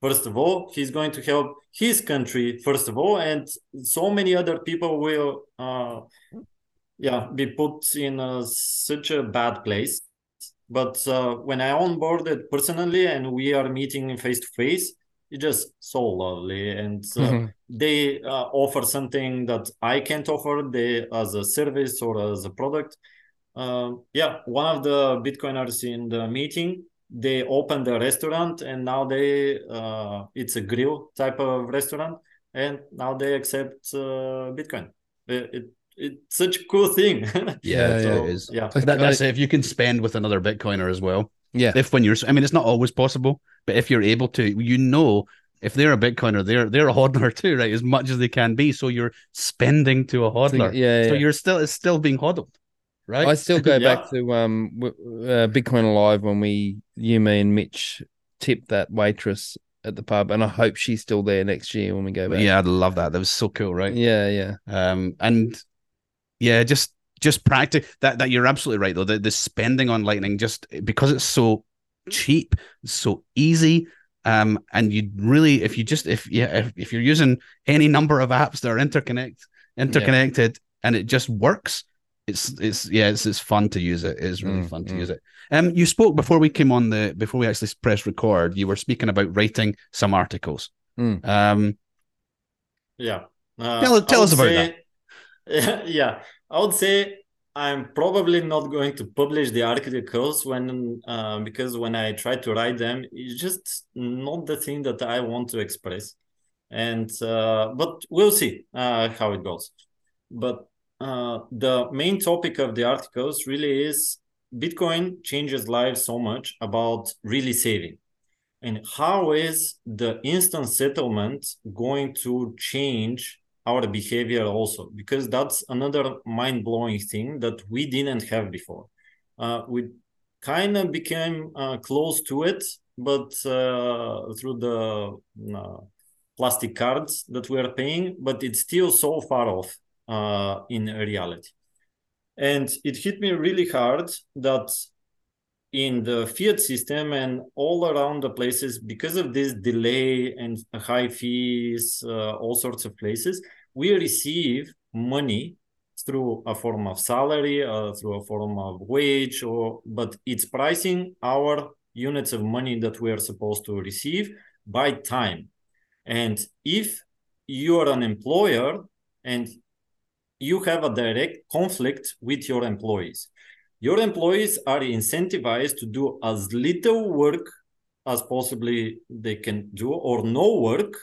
first of all, he's going to help his country, first of all, and so many other people will, uh, yeah, be put in a, such a bad place. But uh, when I onboarded personally and we are meeting face to face, it's just so lovely. And uh, mm-hmm. they uh, offer something that i can't offer they as a service or as a product. Uh, yeah one of the bitcoiners in the meeting they opened a restaurant and now they uh, it's a grill type of restaurant and now they accept uh, bitcoin. It, it, it's such a cool thing yeah, so, yeah it is yeah that, that's if you can spend with another bitcoiner as well Yeah. If when you're, I mean, it's not always possible, but if you're able to, you know, if they're a Bitcoiner, they're they're a hodler too, right? As much as they can be. So you're spending to a hodler. yeah, So you're still it's still being hodled, right? I still go Yeah. back to um uh, Bitcoin Alive when we you me and Mitch tipped that waitress at the pub, and I hope she's still there next year when we go back. yeah, I'd love that. That was so cool, right? yeah, yeah. Um, and yeah, just just practice that. That you're absolutely right though. The the spending on Lightning just because it's so cheap, so easy. Um, and you really, if you just if yeah, if, if you're using any number of apps that are interconnect interconnected and it just works, it's it's yeah, it's it's fun to use it. It is really Mm, fun to mm. use it. Um, you spoke before we came on the before we actually press record. You were speaking about writing some articles. Mm. Um, Yeah. Uh, Tell- tell us about say- Yeah, I would say I'm probably not going to publish the articles when uh, because when I try to write them, it's just not the thing that I want to express. And uh, but we'll see uh, how it goes. But uh, the main topic of the articles really is Bitcoin changes lives so much about really saving. And how is the instant settlement going to change our behavior also? Because that's another mind blowing thing that we didn't have before. Uh, we kind of became uh, close to it, but uh, through the uh, plastic cards that we are paying, but it's still so far off uh, in reality. And it hit me really hard that in the fiat system and all around the places because of this delay and high fees uh, all sorts of places we receive money through a form of salary uh, through a form of wage or but it's pricing our units of money that we are supposed to receive by time. And if you are an employer and you have a direct conflict with your employees your employees are incentivized to do as little work as possibly they can do or no work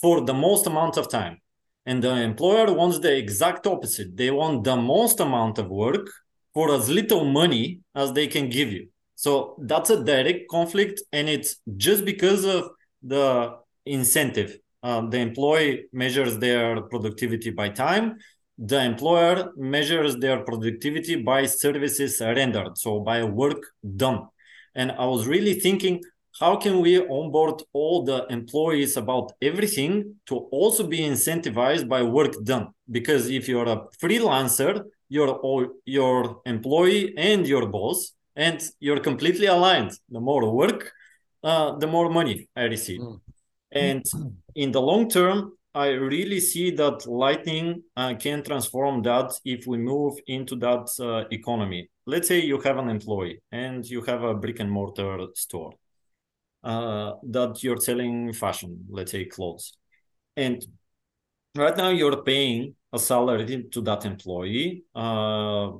for the most amount of time. And the employer wants the exact opposite. They want the most amount of work for as little money as they can give you. So that's a direct conflict and it's just because of the incentive. Uh, the employee measures their productivity by time the employer measures their productivity by services rendered, so by work done. And I was really thinking, how can we onboard all the employees about everything to also be incentivized by work done? Because if you're a freelancer, you're all, your employee and your boss, and you're completely aligned. The more work, uh, the more money I receive. Mm. And in the long term, I really see that Lightning uh, can transform that if we move into that uh, economy. Let's say you have an employee and you have a brick and mortar store uh, that you're selling fashion, let's say clothes. And right now you're paying a salary to that employee, uh,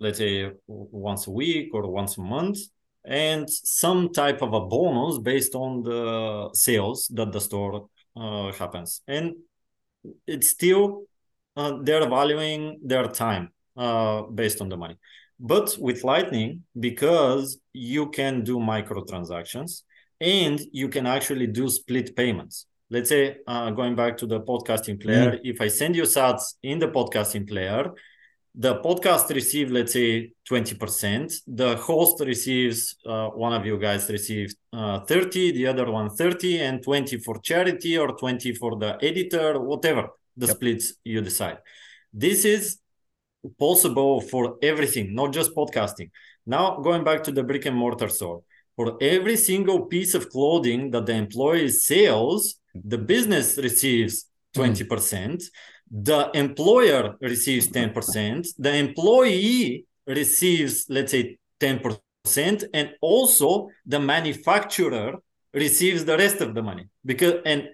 let's say once a week or once a month, and some type of a bonus based on the sales that the store uh, happens. And it's still uh, they're valuing their time uh, based on the money. But with lightning because you can do microtransactions and you can actually do split payments. Let's say uh, going back to the podcasting player if i send you sats in the podcasting player the podcast receive let's say 20% the host receives uh, one of you guys receives uh, 30 the other one 30 and 20 for charity or 20 for the editor whatever the Yep. splits you decide. This is possible for everything not just podcasting. Now going back to the brick and mortar store. For every single piece of clothing that the employee sells the business receives 20% the employer receives 10%, the employee receives, let's say, 10%, and also the manufacturer receives the rest of the money. Because, and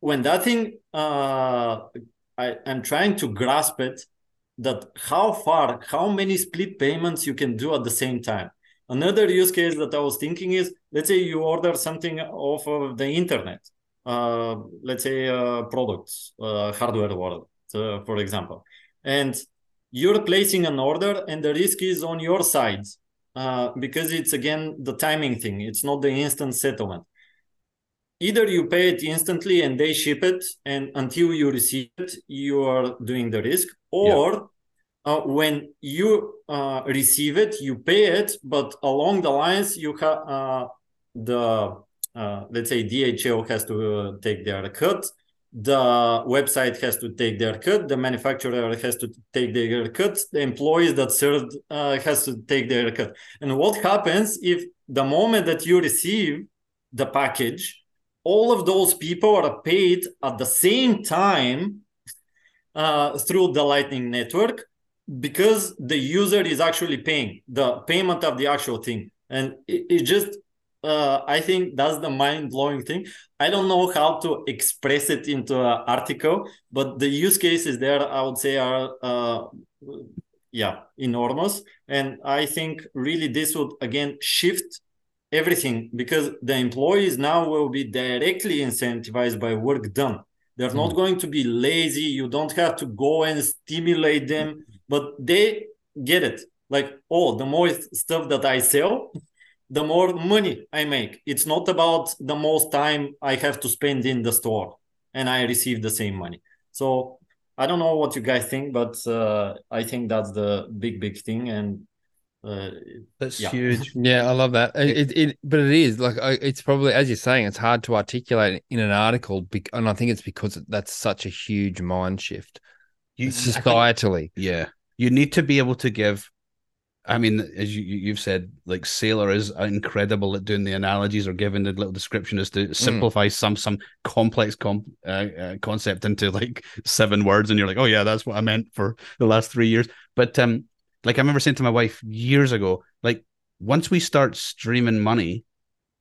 when that thing, uh, I, I'm trying to grasp it, that how far, how many split payments you can do at the same time. Another use case that I was thinking is, let's say you order something off of the internet, uh, let's say uh, products, uh, hardware world uh, for example, and you're placing an order, and the risk is on your side uh, because it's again the timing thing. It's not the instant settlement. Either you pay it instantly and they ship it, and until you receive it, you are doing the risk, or uh, when you uh, receive it, you pay it, but along the lines, you have uh, the uh, let's say DHL has to uh, take their cut, the website has to take their cut, the manufacturer has to take their cut, the employees that served uh, has to take their cut. And what happens if the moment that you receive the package, all of those people are paid at the same time uh, through the Lightning Network? because the user is actually paying the payment of the actual thing and it, it just uh, i think that's the mind-blowing thing. I don't know how to express it into an article but the use cases there i would say are uh, yeah enormous. And i think really this would again shift everything because the employees now will be directly incentivized by work done. They're mm. not going to be lazy. You don't have to go and stimulate them but they get it. Like oh the more stuff that i sell the more money i make it's not about the most time i have to spend in the store and i receive the same money so i don't know what you guys think but uh, i think that's the big big thing and uh, that's yeah. huge Yeah, I love that. It, it, it but it is like it's probably as you're saying, it's hard to articulate in an article, bec- and I think it's because that's such a huge mind shift you, I think- societally. Yeah, you need to be able to give. I mean, as you you- you've said, like Saylor is incredible at doing the analogies or giving the little description as to simplify some some complex com- uh, uh, concept into like seven words, and you're like, oh yeah, that's what I meant for the last three years. But um, like I remember saying to my wife years ago, like once we start streaming money,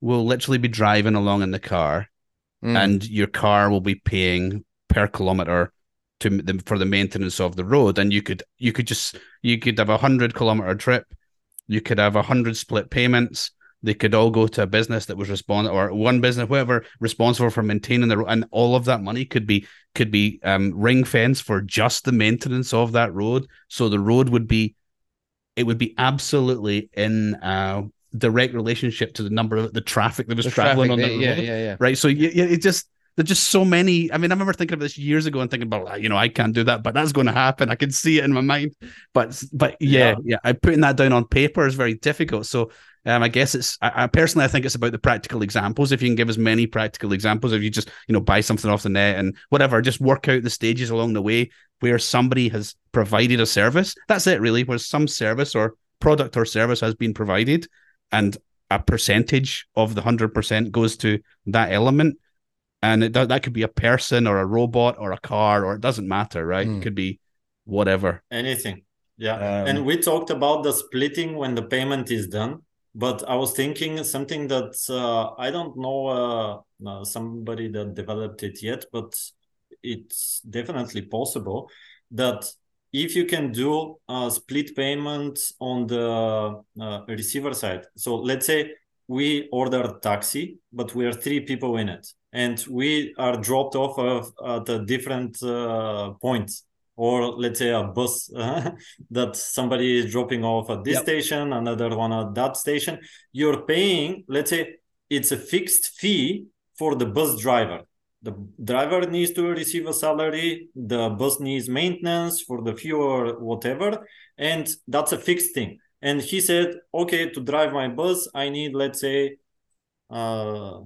we'll literally be driving along in the car, Mm. and your car will be paying per kilometer to the, for the maintenance of the road and you could you could just you could have a hundred kilometer trip you could have a hundred split payments they could all go to a business that was responsible or one business whoever responsible for maintaining the road and all of that money could be could be um ring fence for just the maintenance of that road so the road would be it would be absolutely in uh direct relationship to the number of the traffic that was The traveling on the yeah, road yeah, yeah, yeah. right? So you, you, it just there's just so many. I mean, I remember thinking of this years ago and thinking about, you know, I can't do that, but that's going to happen. I can see it in my mind. But but yeah, Yeah. yeah, I putting that down on paper is very difficult. So um, I guess it's I, I personally I think it's about the practical examples. If you can give as many practical examples, if you just you know buy something off the net and whatever, just work out the stages along the way where somebody has provided a service. That's it, really. Where some service or product or service has been provided, and a percentage of the hundred percent goes to that element and it, that that could be a person or a robot or a car or it doesn't matter right? Hmm. it could be whatever. Anything. Yeah. Um, and we talked about the splitting when the payment is done but i was thinking something that uh, i don't know uh, uh, somebody that developed it yet but it's definitely possible that if you can do a split payment on the uh, receiver side. So let's say we order a taxi but we are three people in it and we are dropped off of, at a different uh, points or let's say a bus that somebody is dropping off at this Yep. station, another one at that station. You're paying, let's say it's a fixed fee for the bus driver. The driver needs to receive a salary, the bus needs maintenance for the fuel or whatever, and that's a fixed thing. And he said, okay, to drive my bus, I need, let's say, uh,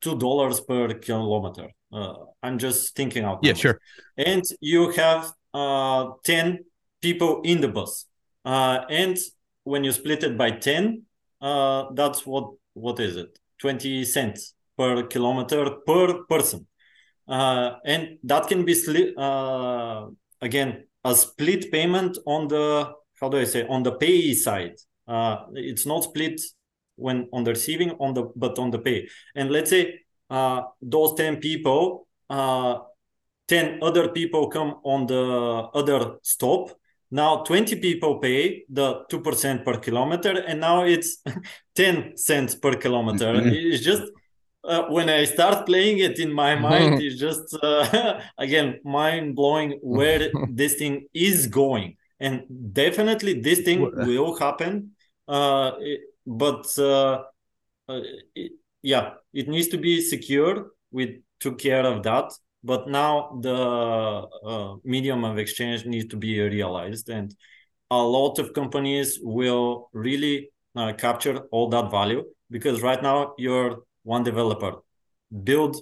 two dollars per kilometer. Uh, I'm just thinking out. yeah numbers. sure. And you have uh, 10 people in the bus. Uh, and when you split it by 10 uh, that's what what is it? 20 cents per kilometer per person. Uh, and that can be sli- uh, again a split payment on the how do i say on the pay side. Uh, it's not split when on the receiving on the but on the pay. And let's say uh, those 10 people uh, 10 other people come on the other stop. Now 20 people pay the 2% per kilometer and now it's 10 cents per kilometer. Mhm. it's just uh, when i start playing it in my mind it's just uh, again mind blowing where this thing is going. And definitely this thing will happen uh, it, but uh, uh, it, yeah, it needs to be secure. We took care of that, but now the uh, medium of exchange needs to be realized, and a lot of companies will really capture all that value because right now you're one developer, build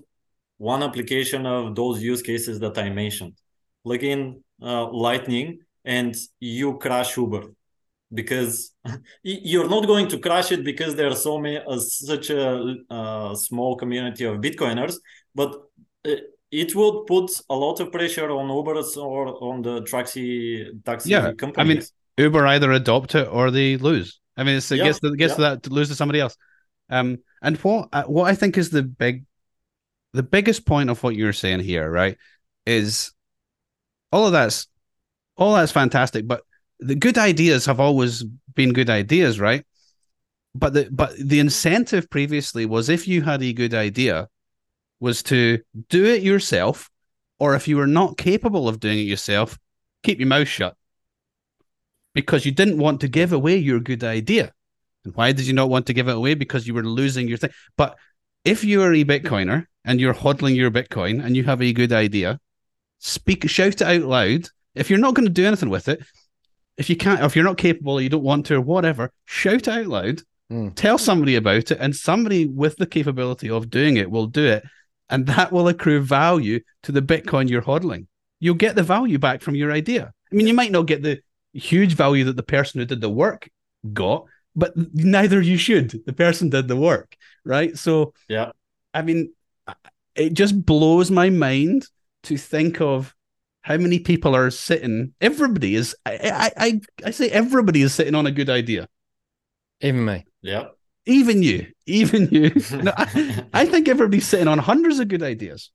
one application of those use cases that I mentioned, plug in uh, Lightning, and you crash Uber because you're not going to crash it because there are so many uh, such a uh, small community of bitcoiners but uh, it would put a lot of pressure on ubers or on the taxi taxi yeah companies. i mean uber either adopt it or they lose. I mean it's, it Yeah, gets to, gets to that to lose to somebody else. Um and what uh, what i think is the big the biggest point of what you're saying here right is all of that's all that's fantastic but the good ideas have always been good ideas right? But the but the incentive previously was if you had a good idea was to do it yourself or if you were not capable of doing it yourself keep your mouth shut. Because you didn't want to give away your good idea. And why did you not want to give it away? Because you were losing your thing. But if you're a bitcoiner and you're hodling your bitcoin and you have a good idea speak shout it out loud. If you're not going to do anything with it if you can't if you're not capable or you don't want to or whatever shout out loud Mm. tell somebody about it and somebody with the capability of doing it will do it and that will accrue value to the bitcoin you're hodling. You'll get the value back from your idea. I mean you might not get the huge value that the person who did the work got but neither you should. The person did the work right? So yeah. I mean, it just blows my mind to think of how many people are sitting. Everybody is. I I I, I say everybody is sitting on a good idea. Even me. yeah Even you, even you. No, I, I think everybody's sitting on hundreds of good ideas.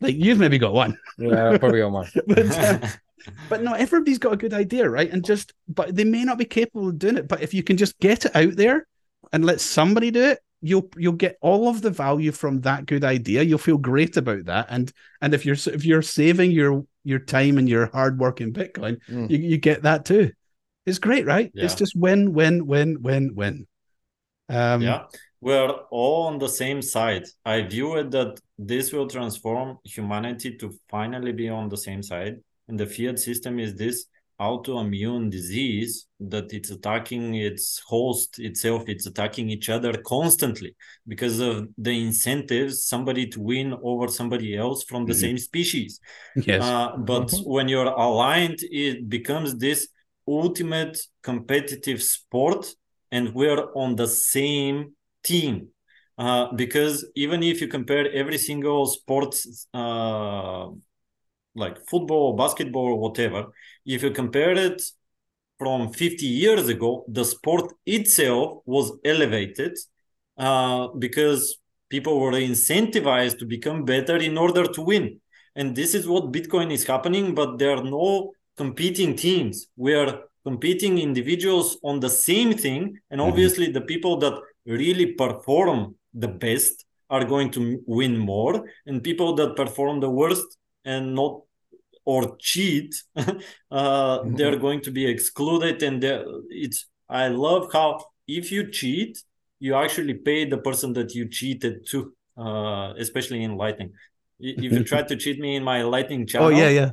Like you've maybe got one, Yeah, I probably got one. but um, but no, everybody's got a good idea, right? And just, but they may not be capable of doing it. But if you can just get it out there and let somebody do it, you'll you'll get all of the value from that good idea. You'll feel great about that. And and if you're if you're saving your your time and your hard work in Bitcoin, Mm. you, you get that too. It's great, right? It's just win, win, win, win, win. Um, yeah we're all on the same side i view it that this will transform humanity to finally be on the same side and the fiat system is this autoimmune disease that it's attacking its host itself it's attacking each other constantly because of the incentives somebody to win over somebody else from the Mhm. same species Yes. uh, but Mhm. when you're aligned, it becomes this ultimate competitive sport, and we're on the same team. Uh, because even if you compare every single sports uh, like football, basketball, or whatever, if you compare it from 50 years ago, the sport itself was elevated uh, because people were incentivized to become better in order to win. And this is what Bitcoin is happening, but there are no competing teams. We are competing individuals on the same thing. And Mhm. obviously, the people that really perform the best are going to win more, and people that perform the worst and not or cheat, uh, they're going to be excluded. And it's I love how if you cheat, you actually pay the person that you cheated to, uh, especially in Lightning. If you try to cheat me in my Lightning channel, oh yeah, yeah.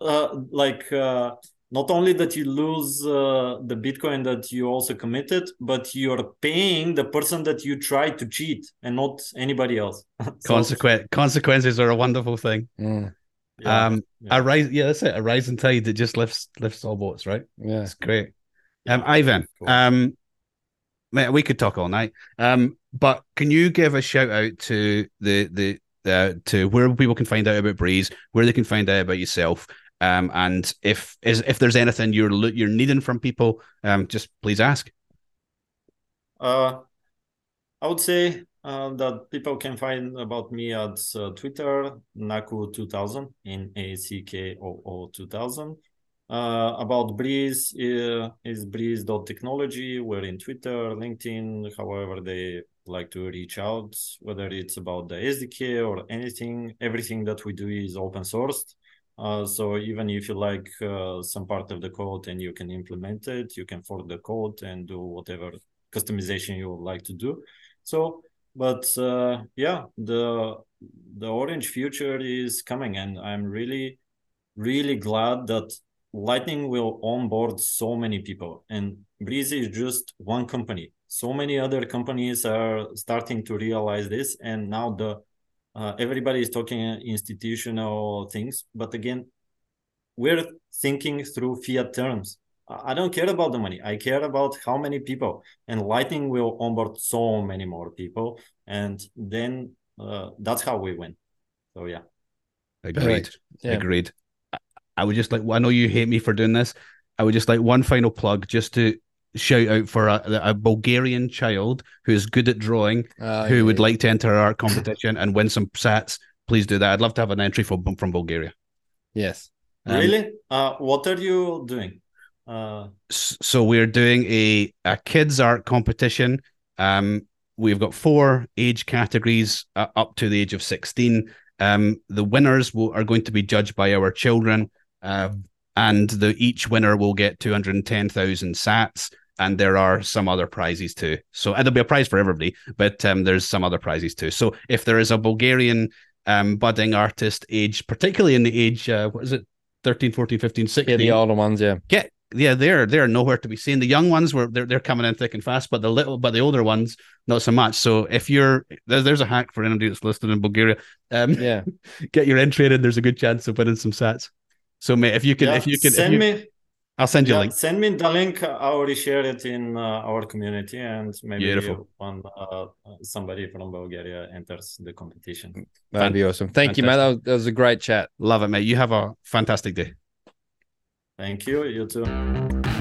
uh, like uh, not only that you lose uh, the Bitcoin that you also committed, but you're paying the person that you tried to cheat and not anybody else. So, Consequent consequences are a wonderful thing. Mm, yeah, um, yeah. a rise, yeah, that's it. A rising tide that just lifts lifts all boats, right? yeah. That's great. Um, Ivan, Cool. um, mate, we could talk all night. Um, but can you give a shout out to the the uh, to where people can find out about Breeze, where they can find out about yourself, um, and if is if there's anything you're lo- you're needing from people, um, just please ask. Uh, I would say uh, that people can find about me at uh, Twitter, Nackoo2000, N A C K O O 2000. Uh, about Breeze uh, is breeze.technology. We're in Twitter, LinkedIn, however they like to reach out, whether it's about the SDK or anything. Everything that we do is open sourced. Uh, so even if you like uh, some part of the code and you can implement it, you can fork the code and do whatever customization you would like to do. So, but uh, yeah, the the orange future is coming, and I'm really, really glad that Lightning will onboard so many people, and Breezy is just one company. So many other companies are starting to realize this, and now the uh, everybody is talking institutional things, but again, we're thinking through fiat terms. I don't care about the money. I care about how many people, and Lightning will onboard so many more people, and then uh, that's how we win. So yeah, agreed, Right. Yeah. agreed. I- I would just like. I know you hate me for doing this. I would just like one final plug, just to shout out for a, a Bulgarian child who is good at drawing, Uh, who yeah, would yeah. like to enter our competition and win some sats. Please do that. I'd love to have an entry from from Bulgaria. Yes. Um, really. Uh, what are you doing? Uh, so we're doing a a kids art competition. Um, we've got four age categories uh, up to the age of sixteen. Um, the winners will, are going to be judged by our children, uh, and the each winner will get two hundred and ten thousand sats. And there are some other prizes too. So there'll be a prize for everybody, but um, there's some other prizes too. So if there is a Bulgarian um, budding artist, age particularly in the age, uh, what is it, 13, 14, 15, 16, Yeah, the older ones, yeah. get yeah they're they're nowhere to be seen the young ones were they're, they're coming in thick and fast but the little but the older ones not so much so if you're there's, there's a hack for anybody that's listed in bulgaria um Yeah. get your entry in there's a good chance of winning some sats so mate if you can yeah, if you can send you- me i'll send you a link send me the link. I already shared it in uh, our community, and maybe Beautiful. one uh, somebody from Bulgaria enters the competition. That'd be awesome. Thank you, man. That was, that was a great chat. love it mate you have a fantastic day Thank you. You too.